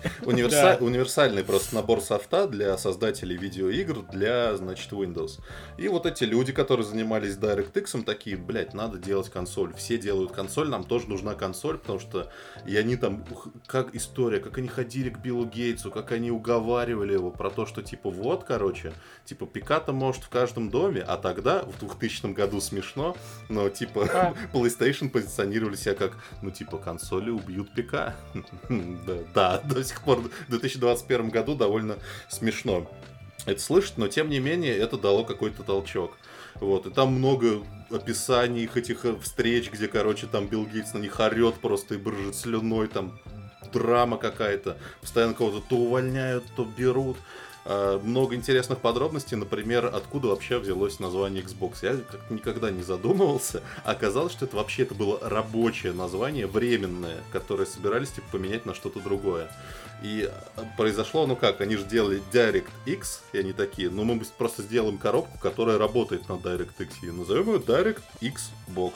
Универсальный просто набор софта для создателей видеоигр для, значит, Windows. И вот эти люди, которые занимались DirectX, такие, блядь, надо делать консоль. Все делают консоль, нам тоже нужна консоль, потому что и они там, как история, как они ходили к Биллу Гейтсу, как они уговаривали его про то, что типа вот, короче, типа пиката может в каждом доме, а тогда, в 2000 году смешно, но типа А. PlayStation позиционировали себя как, ну типа консоли убьют ПК. Да, до сих пор в 2021 году довольно смешно это слышать, но тем не менее это дало какой-то толчок. Вот, и там много описаний их этих э, встреч, где, короче, там Билл Гейтс на них орет просто и брыжет слюной, там драма какая-то, постоянно кого-то то увольняют, то берут. А, Много интересных подробностей, например, откуда вообще взялось название Xbox. Я как никогда не задумывался. Оказалось, что это вообще это было рабочее название, временное, которое собирались типа поменять на что-то другое. И а, произошло, ну как, они же делали DirectX, и они такие, ну мы просто сделаем коробку, которая работает на DirectX, и назовем ее DirectX Box.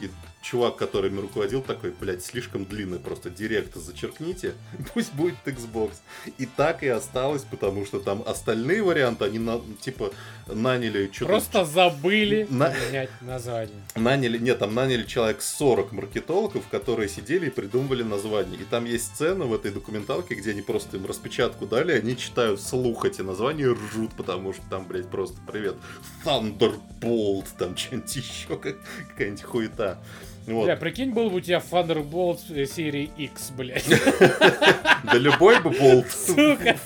И чувак, который им руководил, такой, блядь, слишком длинный, просто директ зачеркните, пусть будет Xbox. И так и осталось, потому что там остальные варианты, они, на, типа, наняли что-то... Просто забыли На- поменять название. Наняли, нет, там наняли человек 40 маркетологов, которые сидели и придумывали название. И там есть сцена в этой документалке, где они просто им распечатку дали, они читают вслух эти названия и ржут, потому что там, блядь, просто привет. Thunderbolt, там что-нибудь еще, как, какая-нибудь хуета. Вот. Бля, прикинь, был бы у тебя Thunderbolt э, серии X, блядь. Да любой бы болт. Сука.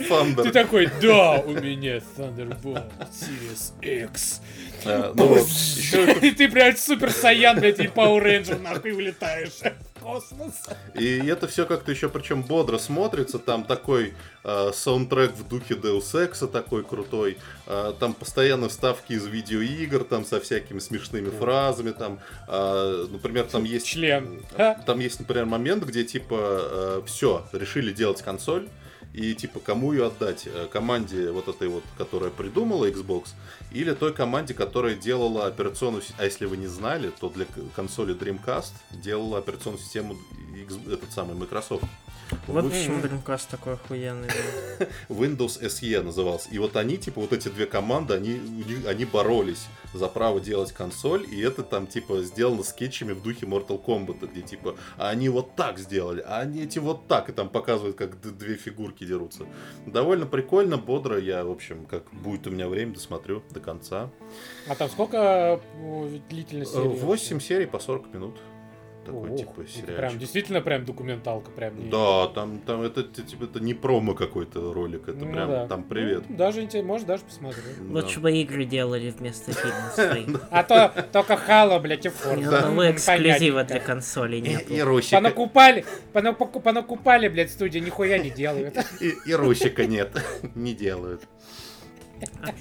Ты такой, да, у меня Thunderbolt Series X. Ну вот, еще ты, блядь, супер саян, блядь, и Power Ranger, нахуй, улетаешь в космос. И это все как-то еще причем бодро смотрится. Там такой э, саундтрек в духе Deus Ex такой крутой. Э, там постоянно вставки из видеоигр, там со всякими смешными фразами. Там, э, например, там есть... Член. Там есть, например, момент, где типа все, решили делать консоль. И типа кому ее отдать? Э, Команде вот этой вот, которая придумала Xbox, или той команде, которая делала операционную. А если вы не знали, то для консоли Dreamcast делала операционную систему этот самый Microsoft. Вот почему Dreamcast такой охуенный. был. Windows SE назывался. И вот они, типа, вот эти две команды, они, они боролись за право делать консоль, и это там, типа, сделано скетчами в духе Mortal Kombat, где, типа, а они вот так сделали, а они эти вот так, и там показывают, как две фигурки дерутся. Довольно прикольно, бодро, я, в общем, как будет у меня время, досмотрю до конца. А там сколько э, длительность серии? 8 серий по 40 минут. Такой, Ох, типа, сериальчик. Прям, действительно, прям документалка, прям. не- Да, там, там это, типа, это не промо какой-то ролик, это Ну прям, да. там привет. Ну, даже интересно, может, даже посмотрю. Да. Лучше бы игры делали вместо фильмов своих. А то только Хала, блядь, и Форд. Одного М, эксклюзива для консолей И, нету. и Русика, Понакупали, понакупали, блядь, студия, нихуя не делают. и, и Русика нет, не делают. А,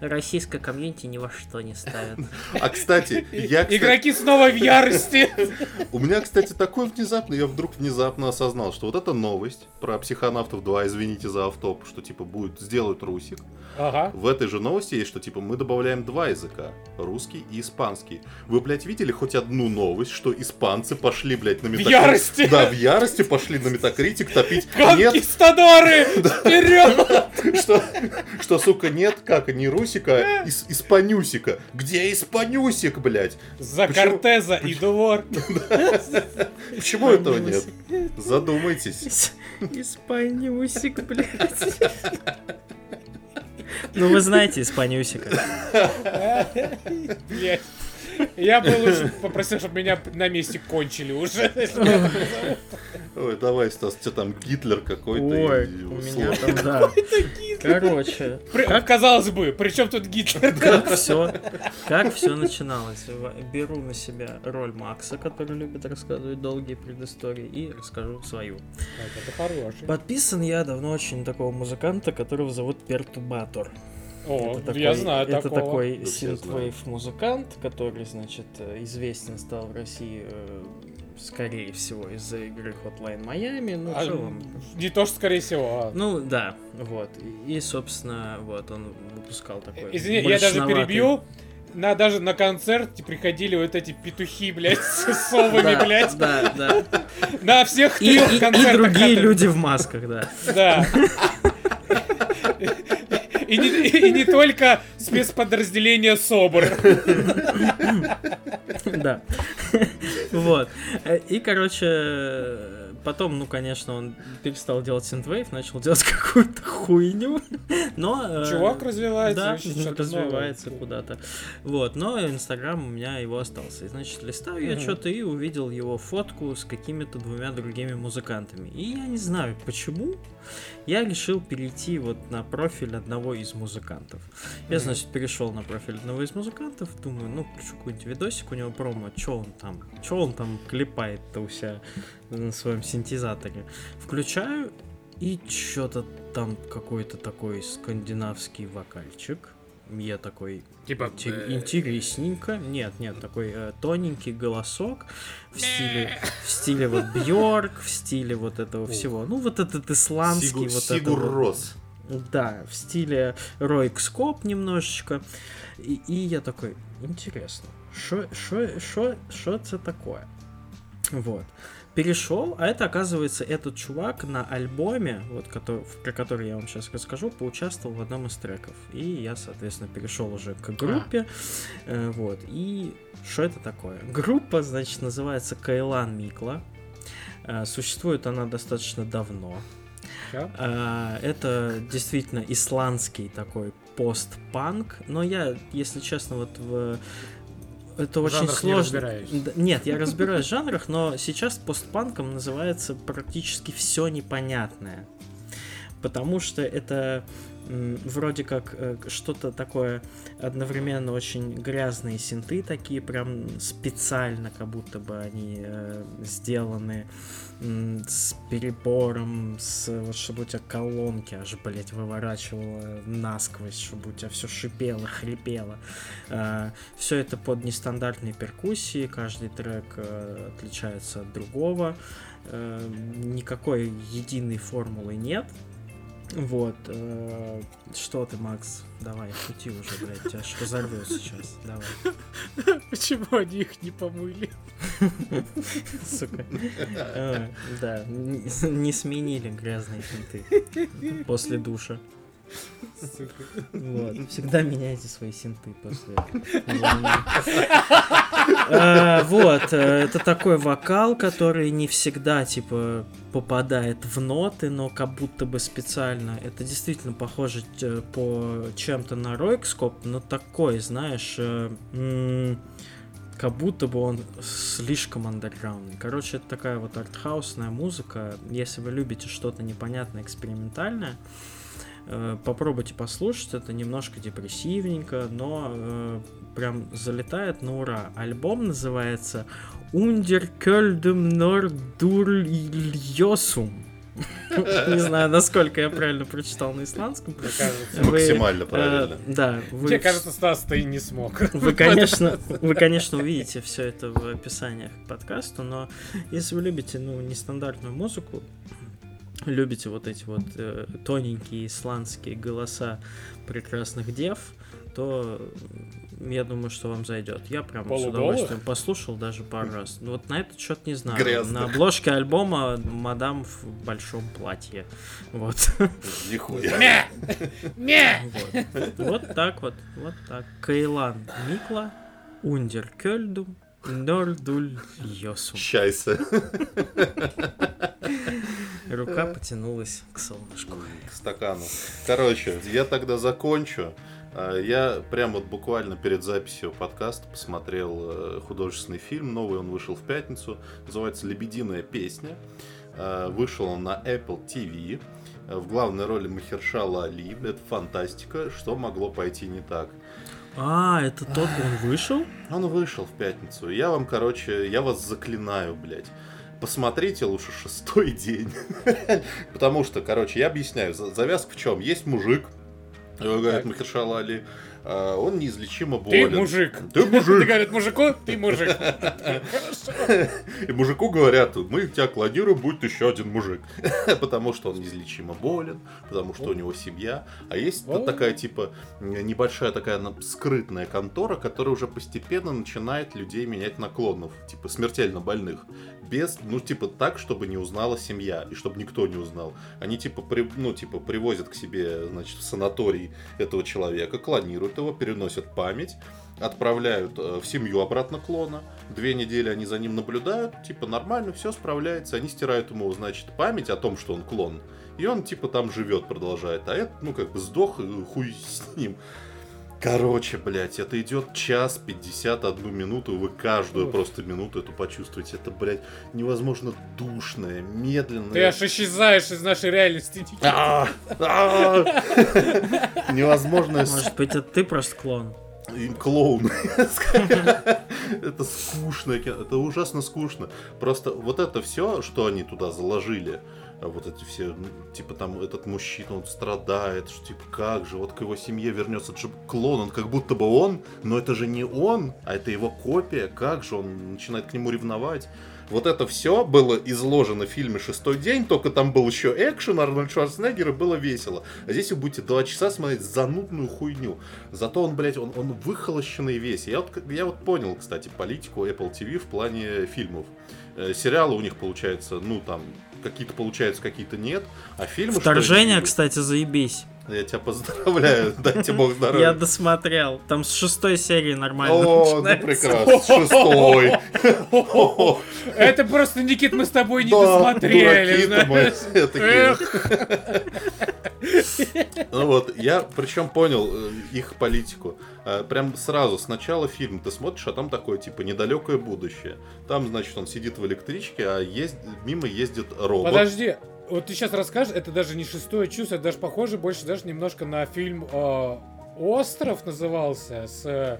Российское комьюнити ни во что не ставит. А, кстати, я, Игроки снова в ярости. у меня, кстати, такой внезапный, я вдруг внезапно осознал, что вот эта новость про психонавтов 2, извините за автоп, что, типа, будет, сделают Русик. Ага. В этой же новости есть, что, типа, мы добавляем два языка, русский и испанский. Вы, блядь, видели хоть одну новость, что испанцы пошли, блядь, на Metacritic? ярости! Да, в ярости пошли на Метакритик топить. Конкистадоры! Вперед! что, что, сука, нет, как, не Русика, а ис- Испанюсика. Где Испанюсик, блядь? За Почему- Кортеза и Двор. Почему этого нет? Задумайтесь. Испанюсик, блядь. Ну вы знаете Испанюсика. Блядь. Я бы лучше попросил, чтобы меня на месте кончили уже. Ой, давай, Стас, что там, Гитлер какой-то? Ой, и- у меня там, да. Короче, При- Казалось бы, при чем тут Гитлер? как все, как все начиналось. Беру на себя роль Макса, который любит рассказывать долгие предыстории, и расскажу свою. Это хороший. Подписан я давно очень такого музыканта, которого зовут Пертубатор. О, Это я такой- знаю Это такого. такой синтвейв музыкант, который, значит, э, известен стал в России, э, скорее всего, из-за игры Hotline Miami. Ну, А, в целом, Не то, что скорее всего. а. Ну, да, вот. И, собственно, вот, он выпускал такой... Извини, я даже перебью. На, даже на концерт приходили вот эти петухи, блядь, с совами, Да, блядь. Да, да. На всех И, трех и- и концертах. другие люди в масках, да. Да. И не, и не только спецподразделение СОБР. Да. Вот. И, короче, потом, ну, конечно, он перестал делать синтвейв, начал делать какую-то хуйню. Но... э, Чувак развивается, Да, развивается куда-то. Вот, но Инстаграм у меня его остался. И, значит, листаю я что-то и увидел его фотку с какими-то двумя другими музыкантами. И я не знаю, почему, я решил перейти вот на профиль одного из музыкантов. Я, значит, перешел на профиль одного из музыкантов, думаю, ну, включу какой-нибудь видосик у него промо, что он там, что он там клепает-то у себя на своем синтезаторе. Включаю, и что-то там какой-то такой скандинавский вокальчик. Я такой, Типа, «Инте- э, интересненько. Нет, нет, такой э, тоненький голосок в стиле, в стиле вот Бьорк, в стиле вот этого всего. Ну, вот этот исландский, Сигур, вот Сигур это вот. Рос. Да, в стиле Ройк Скоп немножечко. И, и я такой, интересно, что это такое? Вот. Перешел, а это, оказывается, этот чувак на альбоме, вот, который, про который я вам сейчас расскажу, поучаствовал в одном из треков. И я, соответственно, перешел уже к группе. А. Э, вот. И что это такое? Группа, значит, называется Кайлан Микла. Э, существует она достаточно давно. Э, это действительно исландский такой постпанк, но я, если честно, вот в это очень сложно. Не Нет, я разбираюсь в жанрах, но сейчас постпанком называется практически все непонятное. Потому что это вроде как э, что-то такое одновременно очень грязные синты, такие прям специально, как будто бы они э, сделаны с перебором, с вот чтобы у тебя колонки аж, блять, выворачивало насквозь, чтобы у тебя все шипело, хрипело. Э, все это под нестандартные перкуссии, каждый трек э, отличается от другого. Э, никакой единой формулы нет, вот. Э, что ты, Макс? Давай, шути уже, блядь, тебя что разорвет сейчас. Давай. Почему они их не помыли? Сука. Э, да, не сменили грязные финты после душа. Вот. Всегда меняйте свои синты после а, Вот, э, это такой вокал, который не всегда, типа, попадает в ноты, но как будто бы специально. Это действительно похоже э, по чем-то на Ройкскоп, но такой, знаешь, э, как будто бы он слишком андерграундный. Короче, это такая вот артхаусная музыка. Если вы любите что-то непонятное, экспериментальное, попробуйте послушать, это немножко депрессивненько, но э, прям залетает на ура. Альбом называется Under Köldum Nordurljosum. Не знаю, насколько я правильно прочитал на исландском. Максимально э, правильно. Да. Мне кажется, Стас, ты не смог. Вы, конечно, вы, конечно, увидите все это в описаниях к подкасту, но если вы любите, ну, нестандартную музыку, любите вот эти вот э, тоненькие исландские голоса прекрасных дев, то я думаю, что вам зайдет. Я прям с удовольствием послушал даже пару раз. Ну вот на этот счет не знаю. Грязных. На обложке альбома мадам в большом платье. Вот. Нихуя. Вот. вот так вот. Вот так. Кайлан Микла. Ундер Кёльдум. Нордуль Йосу. Счастье. Рука потянулась к солнышку. К стакану. Короче, я тогда закончу. А, я прямо вот буквально перед записью подкаста посмотрел э, художественный фильм. Новый он вышел в пятницу. Называется «Лебединая песня». А, вышел он на Apple TV. В главной роли Махершала Али. Это фантастика. Что могло пойти не так? А, это тот, он вышел? Он вышел в пятницу. Я вам, короче, я вас заклинаю, блядь посмотрите лучше шестой день. Потому что, короче, я объясняю, завязка в чем? Есть мужик, говорит Махершала Али, а, он неизлечимо болен. Ты мужик. Ты мужик. Ты говорит мужику, ты мужик. И мужику говорят, мы тебя клонируем, будет еще один мужик. Потому что он неизлечимо болен, потому что у него семья. А есть такая, типа, небольшая такая скрытная контора, которая уже постепенно начинает людей менять на клонов, типа, смертельно больных без, ну, типа, так, чтобы не узнала семья, и чтобы никто не узнал. Они, типа, при, ну, типа, привозят к себе, значит, в санаторий этого человека, клонируют его, переносят память, отправляют э, в семью обратно клона. Две недели они за ним наблюдают, типа, нормально, все справляется. Они стирают ему, значит, память о том, что он клон. И он, типа, там живет, продолжает. А это, ну, как бы сдох, хуй с ним. Короче, блядь, это идет час 51 минуту, вы каждую Ой. просто минуту эту почувствуете. Это, блядь, невозможно душное, медленное. Ты аж исчезаешь из нашей реальности. А, а. Невозможно. Может быть, это ты просто клон? Им клоун. Это скучно, это ужасно скучно. Просто вот это все, что они туда заложили, вот эти все, ну, типа там этот мужчина, он страдает, что типа как же, вот к его семье вернется же клон, он как будто бы он, но это же не он, а это его копия, как же он начинает к нему ревновать. Вот это все было изложено в фильме «Шестой день», только там был еще экшен, Арнольд Шварценеггер, и было весело. А здесь вы будете два часа смотреть занудную хуйню. Зато он, блядь, он, он выхолощенный весь. Я вот, я вот понял, кстати, политику Apple TV в плане фильмов. Э, сериалы у них получается, ну там, какие-то получаются, какие-то нет. А фильмы... Вторжение, что, кстати, заебись. Я тебя поздравляю, дайте бог здоровья. Я досмотрел. Там с шестой серии нормально О, ну прекрасно, с шестой. Это просто, Никит, мы с тобой не досмотрели. Ну вот, я причем понял э, их политику. Э, прям сразу, сначала фильм ты смотришь, а там такое, типа, недалекое будущее. Там, значит, он сидит в электричке, а есть, мимо ездит робот. Подожди, вот ты сейчас расскажешь, это даже не шестое чувство, это даже похоже больше даже немножко на фильм э, Остров назывался с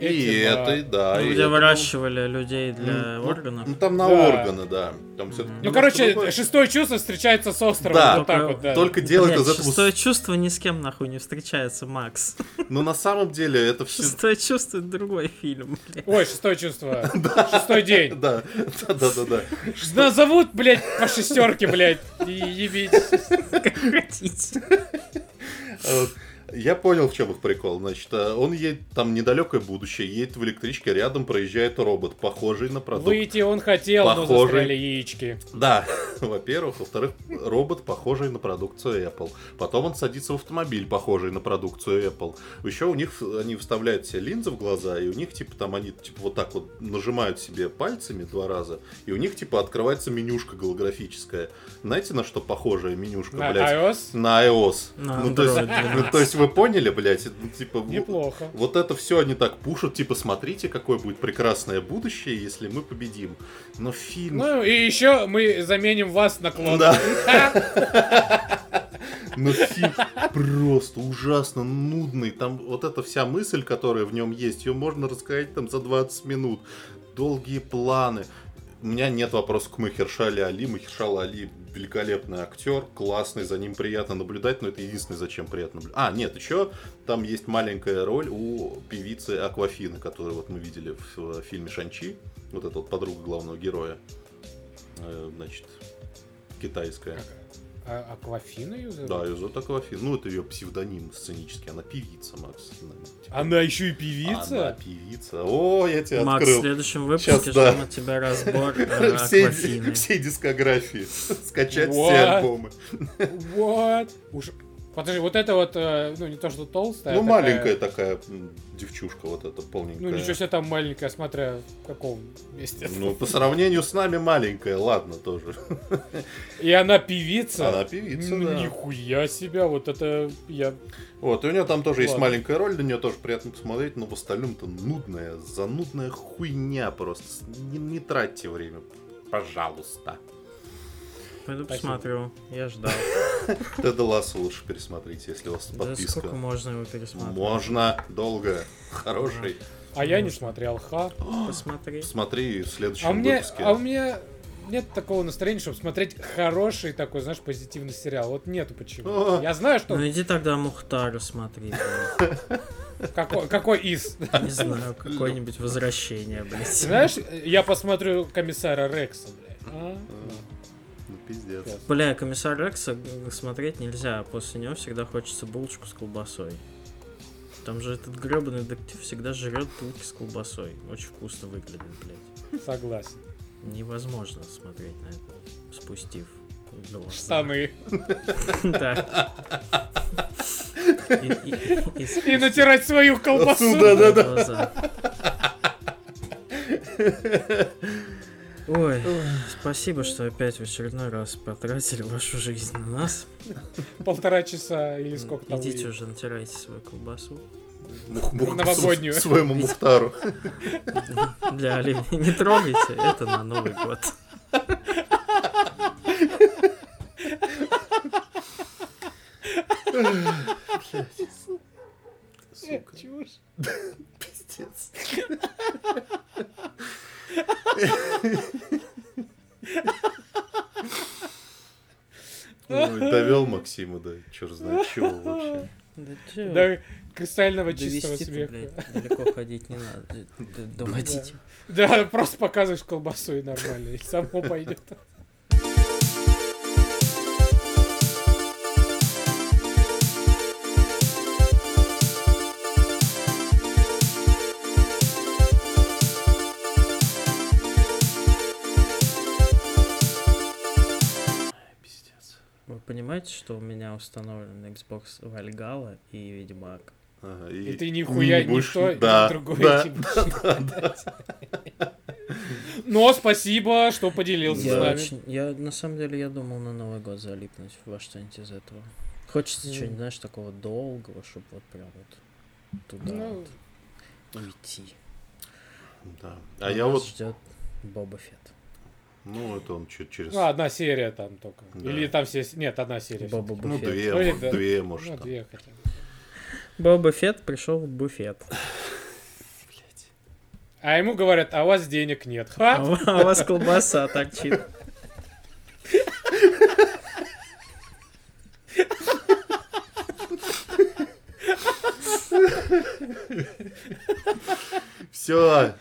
и этим, это, а... да. Ну, и где это выращивали людей для ну, органов. Ну, там на Да. органы, да. Там всё- Ну, короче, другое. шестое чувство встречается с островом. Да. вот так вот, да. Только делает Блядь, из этого... шестое чувство ни с кем нахуй не встречается, Макс. Но на самом деле это все... Шестое чувство это другой фильм, блядь. Ой, шестое чувство. Шестой день. Да, да, да, да. Назовут, блядь, по шестерке, блядь. И ебить. А вот Я понял, в чем их прикол. Значит, э, он едет там недалекое будущее, едет в электричке, рядом проезжает робот, похожий на продукт. Выйти он хотел, но Похожий. застряли яички. Да, во-первых. Во-вторых, робот, похожий на продукцию Apple. Потом он садится в автомобиль, похожий на продукцию Apple. Еще у них, они вставляют себе линзы в глаза, и у них, типа, там они, типа, вот так вот нажимают себе пальцами два раза, и у них, типа, открывается менюшка голографическая. Знаете, на что похожая менюшка, На блядь? iOS? На iOS. На ну, то есть, Android 12. ну, то есть вы поняли, блядь? Ну, типа, Неплохо. Вот это все они так пушат, типа, смотрите, какое будет прекрасное будущее, если мы победим. Но фильм... Ну и еще мы заменим вас на клон. Да. Но фильм просто ужасно нудный. Там вот эта вся мысль, которая в нем есть, ее можно рассказать там за 20 минут. Долгие планы. У меня нет вопросов к Махершале Али. Махершал Али великолепный актер, классный, за ним приятно наблюдать, но это единственное, зачем приятно наблюдать. А, нет, еще там есть маленькая роль у певицы Аквафины, которую вот мы видели в фильме Шанчи. Вот эта вот подруга главного героя. Э, Значит, китайская. А Аквафина ее зовут? Да, ее зовут Аквафина. Ну, это ее псевдоним сценический. Она певица, Макс. Типа, Она еще и Она певица? певица. О, я тебя Макс, в открыл. следующем выпуске Щас, да. от тебя разбор э, Всей, Аквафины. всей дискографии. Скачать все What? альбомы. Вот. Уж... Подожди, вот это вот, э, ну не то, что толстая. Ну, такая- маленькая такая девчушка, вот эта полненькая. Ну ничего себе там маленькая, смотря в каком месте. Ну, по сравнению с нами маленькая, ладно тоже. И она певица? Она певица, Ну, да. Нихуя себя, вот это я... Вот, и у нее там тоже есть Ладно. маленькая роль, на нее тоже приятно посмотреть, но в остальном-то нудная, занудная хуйня просто. Не, не тратьте время, пожалуйста. Пойду Спасибо. посмотрю. Я ждал. Теда Ласса лучше пересмотрите, если у вас Да подписка. сколько можно его пересматривать? Можно, долго, хороший. А я не смотрел, ха. Посмотри. Смотри в следующем А у меня, выпуске. а у меня нет такого настроения, чтобы смотреть хороший такой, знаешь, позитивный сериал. Вот нету почему. О. Я знаю, что... Ну иди тогда Мухтару смотри. Какой, какой из? Не знаю, какое-нибудь возвращение, блядь. Знаешь, я посмотрю комиссара Рекса, блядь. Пиздец. Бля, комиссар Рекса смотреть нельзя, а после него всегда хочется булочку с колбасой. Там же этот гребаный детектив всегда жрет булки с колбасой. Очень вкусно выглядит, блядь. Согласен. Невозможно смотреть на это, спустив глаза. Штаны. Да. И, и- и- и И натирать свою колбасу. Отсюда, да, да. Ой, спасибо, что опять в очередной раз потратили вашу жизнь на нас. Полтора часа или сколько там. Идите уже, натирайте свою колбасу. Мух- мух- Новогоднюю. Своему Мухтару. Для оленей не трогайте, это на Новый год. Э, чушь. Пиздец. Ой, довел Максима, да, черт знает чего вообще. Да чё? До кристального чистого смеха. далеко ходить не надо. Доводить. Да, просто показываешь колбасу и нормально, и само пойдет. Понимаете, что у меня установлен Xbox Valhalla и Ведьмак? Ага, И ты нихуя не больше- то, ни да, другое да, типа. Но спасибо, что поделился с Я, нами. очень- я, на самом деле, я думал на Новый год залипнуть во что-нибудь из этого. Хочется Мгм. чего-нибудь, знаешь, такого долгого, чтобы вот прям вот туда Ну, вот уйти. Да. А я вот, ждет Боба Фетт. Ну, это он чуть через... Ну, одна серия там только. Да. Или там все... Нет, одна серия. Боба Ну, две, Ой, мо- да. две, может, Ну, там. две хотя бы. Боба Фетт пришел в буфет. А ему говорят, а у вас денег нет. А Ха! а у вас колбаса торчит. Все,